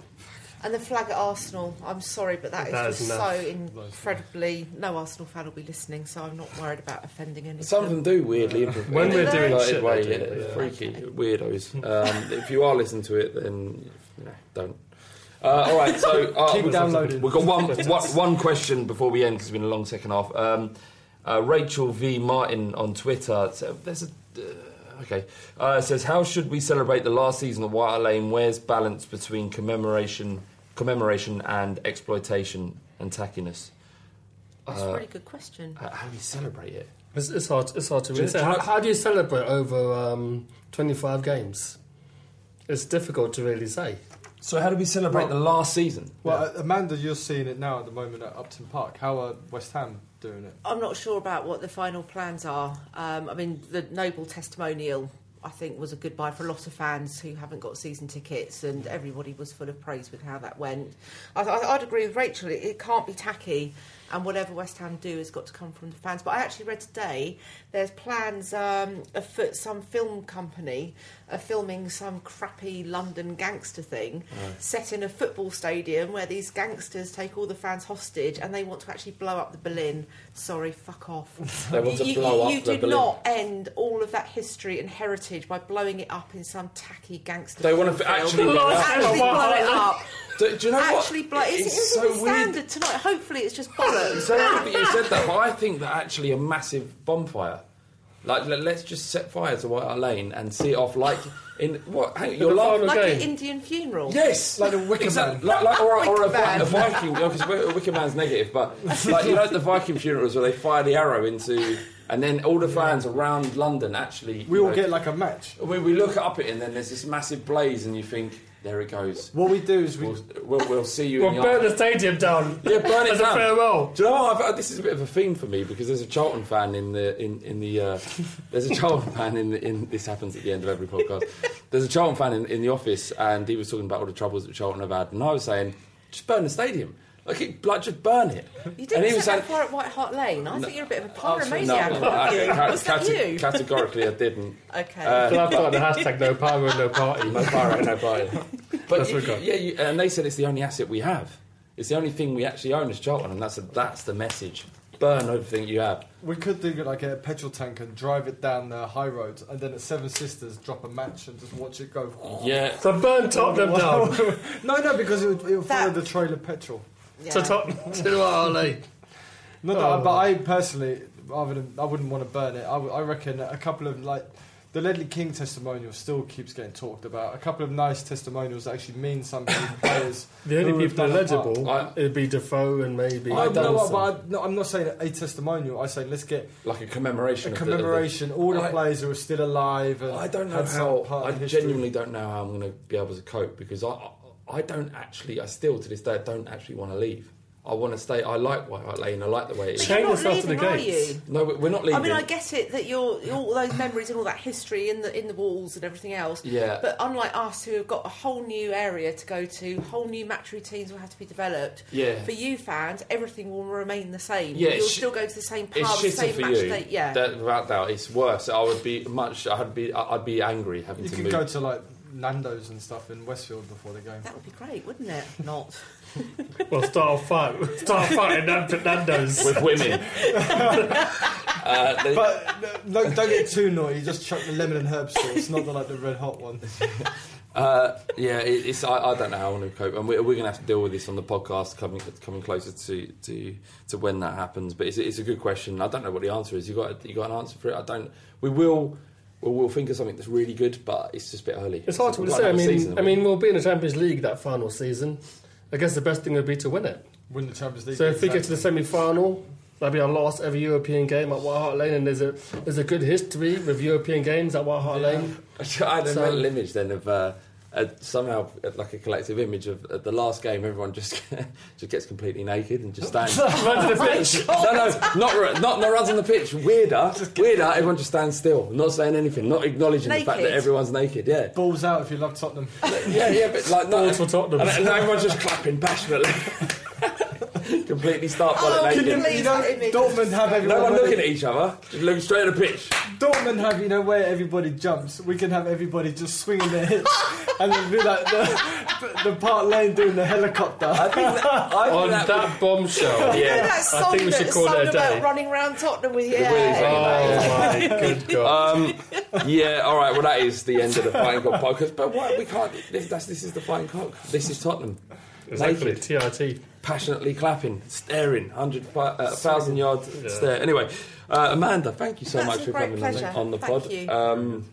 And the flag at Arsenal, I'm sorry, but that is That just is so incredibly. No Arsenal fan will be listening, so I'm not worried about offending anyone. Some of them do weirdly. in When we're doing inverted shit, way, do, yeah, yeah. freaky weirdos. Um, if you are listening to it, then you know, don't. Uh, all right, so uh, Keep we've- downloading. We've got one, one, one question before we end because it's been a long second half. Um, uh, Rachel V Martin on Twitter. So there's a uh, okay. Uh, says how should we celebrate the last season of White Lane? Where's balance between commemoration, commemoration and exploitation and tackiness? That's uh, a really good question. How how do we celebrate it? It's, it's hard. It's hard to Do you- really say. How, how do you celebrate over um, 25 games? It's difficult to really say. So how do we celebrate the last season? Well, uh, Amanda, you're seeing it now at the moment at Upton Park. How are West Ham doing it? I'm not sure about what the final plans are. Um, I mean, the Noble testimonial, I think, was a goodbye for a lot of fans who haven't got season tickets, and everybody was full of praise with how that went. I, I, I'd agree with Rachel. It, it can't be tacky, and whatever West Ham do has got to come from the fans. But I actually read today there's plans um, afoot. Some film company are filming some crappy London gangster thing set in a football stadium where these gangsters take all the fans hostage and they want to actually blow up the Boleyn. Sorry, fuck off. They want to you, blow you, up you the do not end all of that history and heritage by blowing it up in some tacky gangster. They wanna film. actually blow it up. actually blow it up. Do, do you know Actually, what? blow it. It's, It's it's, so the weird. tonight. Hopefully, it's just bollocks. So weird that you said that, but I think that actually a massive bonfire. Like, let- let's just set fire to White Hart Lane and see it off like in what? Hang, you're the laughing. like game. an Indian funeral. Yes, Like a Wicker exactly. Man. Like, like, or, or a, Wicker Man. a Viking, because a Wicker Man's negative, but like you know the Viking funerals where they fire the arrow into, and then all the fans around London actually. We all know, get like a match. We, we look up it and then there's this massive blaze, and you think, there it goes. What we do is we. We'll, we'll, we'll see you Well, in the burn after- the stadium down. Yeah, burn it as a farewell. Do you know what? I've, this is a bit of a theme for me because there's a Charlton fan in the in, in the uh, there's a Charlton fan in the, in this happens at the end of every podcast. There's a Charlton fan in, in the office and he was talking about all the troubles that Charlton have had and I was saying just burn the stadium like it, like just burn it. You didn't he set was that fire at White Hart Lane. I think you're a bit of a pyromaniac. no, aren't you? I- Was that you? categorically I didn't. Okay. Uh, But I've got the hashtag no pyro, no party. No pyro, no party. But That's you- what we got. yeah, you, and they said it's the only asset we have. It's the only thing we actually own as Charlton, and that's a, that's the message. Burn everything you have. We could do like a petrol tank and drive it down the high road, and then at Seven Sisters drop a match and just watch it go. Yeah, So burn Tottenham down. no, no, because it would, it would follow the trail of petrol. Yeah. to Tottenham. To Harley. Not Oh. but I personally, rather than, I wouldn't want to burn it. I, w- I reckon a couple of like the Ledley King testimonial still keeps getting talked about. A couple of nice testimonials that actually mean something to players. The only people done a part. eligible, I- it'd be Defoe and maybe. I don't know, but I, no, I'm not saying a testimonial. I say let's get like a commemoration. a of the- of the- commemoration. all the I- players who are still alive. And I don't know had how. part I in history. genuinely don't know how I'm going to be able to cope because I, I don't actually. I still to this day don't actually want to leave. I want to stay. I like White Hart Lane. I like the way it But you're not yourself to the leaving, are you? No, we- we're not leaving. I mean, I get it that you're all those memories and all that history in the in the walls and everything else. Yeah. But unlike us, who have got a whole new area to go to, whole new match routines will have to be developed. Yeah. For you fans, everything will remain the same. Yeah, You'll sh- still go to the same pub, the same for match you. day. Yeah. That, without doubt, it's worse. I would be much. I'd be. I'd be angry having to move. You to could move. go to like Nando's and stuff in Westfield before the game. that would be great, wouldn't it? Not. Well, start a fight. Start a fight in Nan- Nando's. with women. uh, they- But no, no, don't get too naughty. Just chuck the lemon and herb sauce, not the like the red hot one. Uh, yeah, it, it's. I, I don't know how I'm going to cope, and we're, we're going to have to deal with this on the podcast coming coming closer to to, to when that happens. But it's, it's a good question. I don't know what the answer is. You got you got an answer for it? I don't. We will. We'll, we'll think of something that's really good, but it's just a bit early. It's hard to say. I mean, season, I mean, we'll be in the Champions League that final season. I guess the best thing would be to win it. Win the Champions League. So if we get to the semi-final, that'll be our last ever European game at White Hart Lane, and there's a there's a good history with European games at White Hart Lane. I had a So- mental image then of uh, uh, somehow uh, like a collective image of at the last game, everyone just just gets completely naked and just stands. Run to the pitch. no, no, not not not runs on the pitch. Weirder, weirder. Everyone just stands still, not saying anything, not acknowledging the fact that everyone's naked. Yeah, balls out if you love Tottenham. yeah, yeah. But like, not, Balls for Tottenham. and, and everyone's just clapping passionately. completely start Oh, bullet can you naked. believe you know. Dortmund have everyone. No one looking at each other, just looking straight at the pitch. Dortmund have you know where everybody jumps. We can have everybody just swinging their hips and then be like the, the, the Park Lane doing the helicopter. I think that, I think On that that, bombshell. Yeah. that I song think we should call sung it a about day. running around Tottenham with yeah. Oh my good god. Um, yeah, all right. Well, that is the end of the Fighting Cock podcast. But why we can't? This, that's, this is the Fighting Cock. This is Tottenham. exactly. Naked, TRT. Passionately clapping, staring, hundred, fi- uh, yard Yeah. stare. Anyway, uh, Amanda, thank you so That's much for great coming on the, on the Thank pod. you. Um,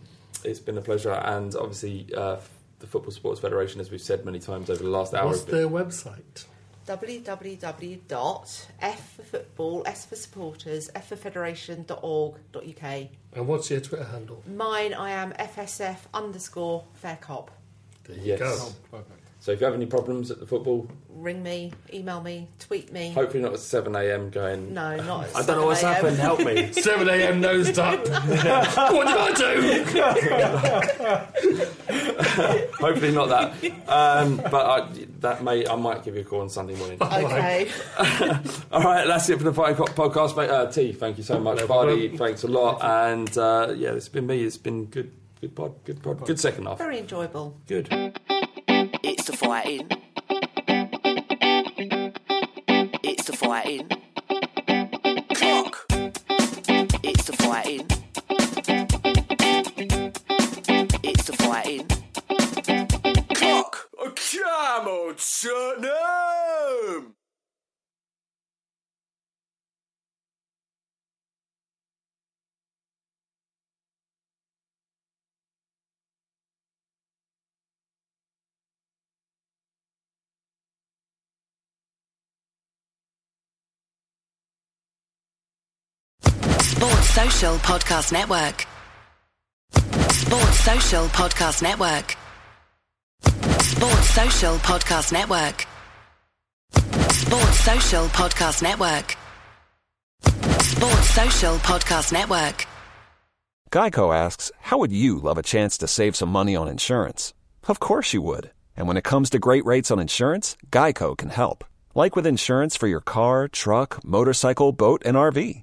it's been a pleasure, and obviously. Uh, the Football Supporters Federation, as we've said many times over the last hour, What's has been- their website? www.f for football, S for supporters, F for federation.org.uk. And what's your Twitter handle? Mine, I am FSF underscore fair cop. There you Yes. go. So if you have any problems at the football, Ring me, email me, tweet me. hopefully not at 7 a.m. going. No, not at I don't know what's 7 happened. Help me. 7 a.m. nosed up. what did I do? hopefully not that. Um, but I, that may I might give you a call on Sunday morning. Okay. All right, that's it for the Fighting Cock podcast. mate. Uh, T, thank you so much. No Bardi, thanks a lot. And uh, yeah, it's been me. It's been good. Good pod. Good pod. Good second half. Very enjoyable. Good. It's the fighting. It's the fighting. Cock. It's the fighting. It's the fighting. Cock. Come on, Tottenham. Sports Social Podcast Network. Sports Social Podcast Network. Sports Social Podcast Network. Sports Social Podcast Network. Sports Social Podcast Network. Geico asks, How would you love a chance to save some money on insurance? Of course you would. And when it comes to great rates on insurance, Geico can help. Like with insurance for your car, truck, motorcycle, boat, and RV.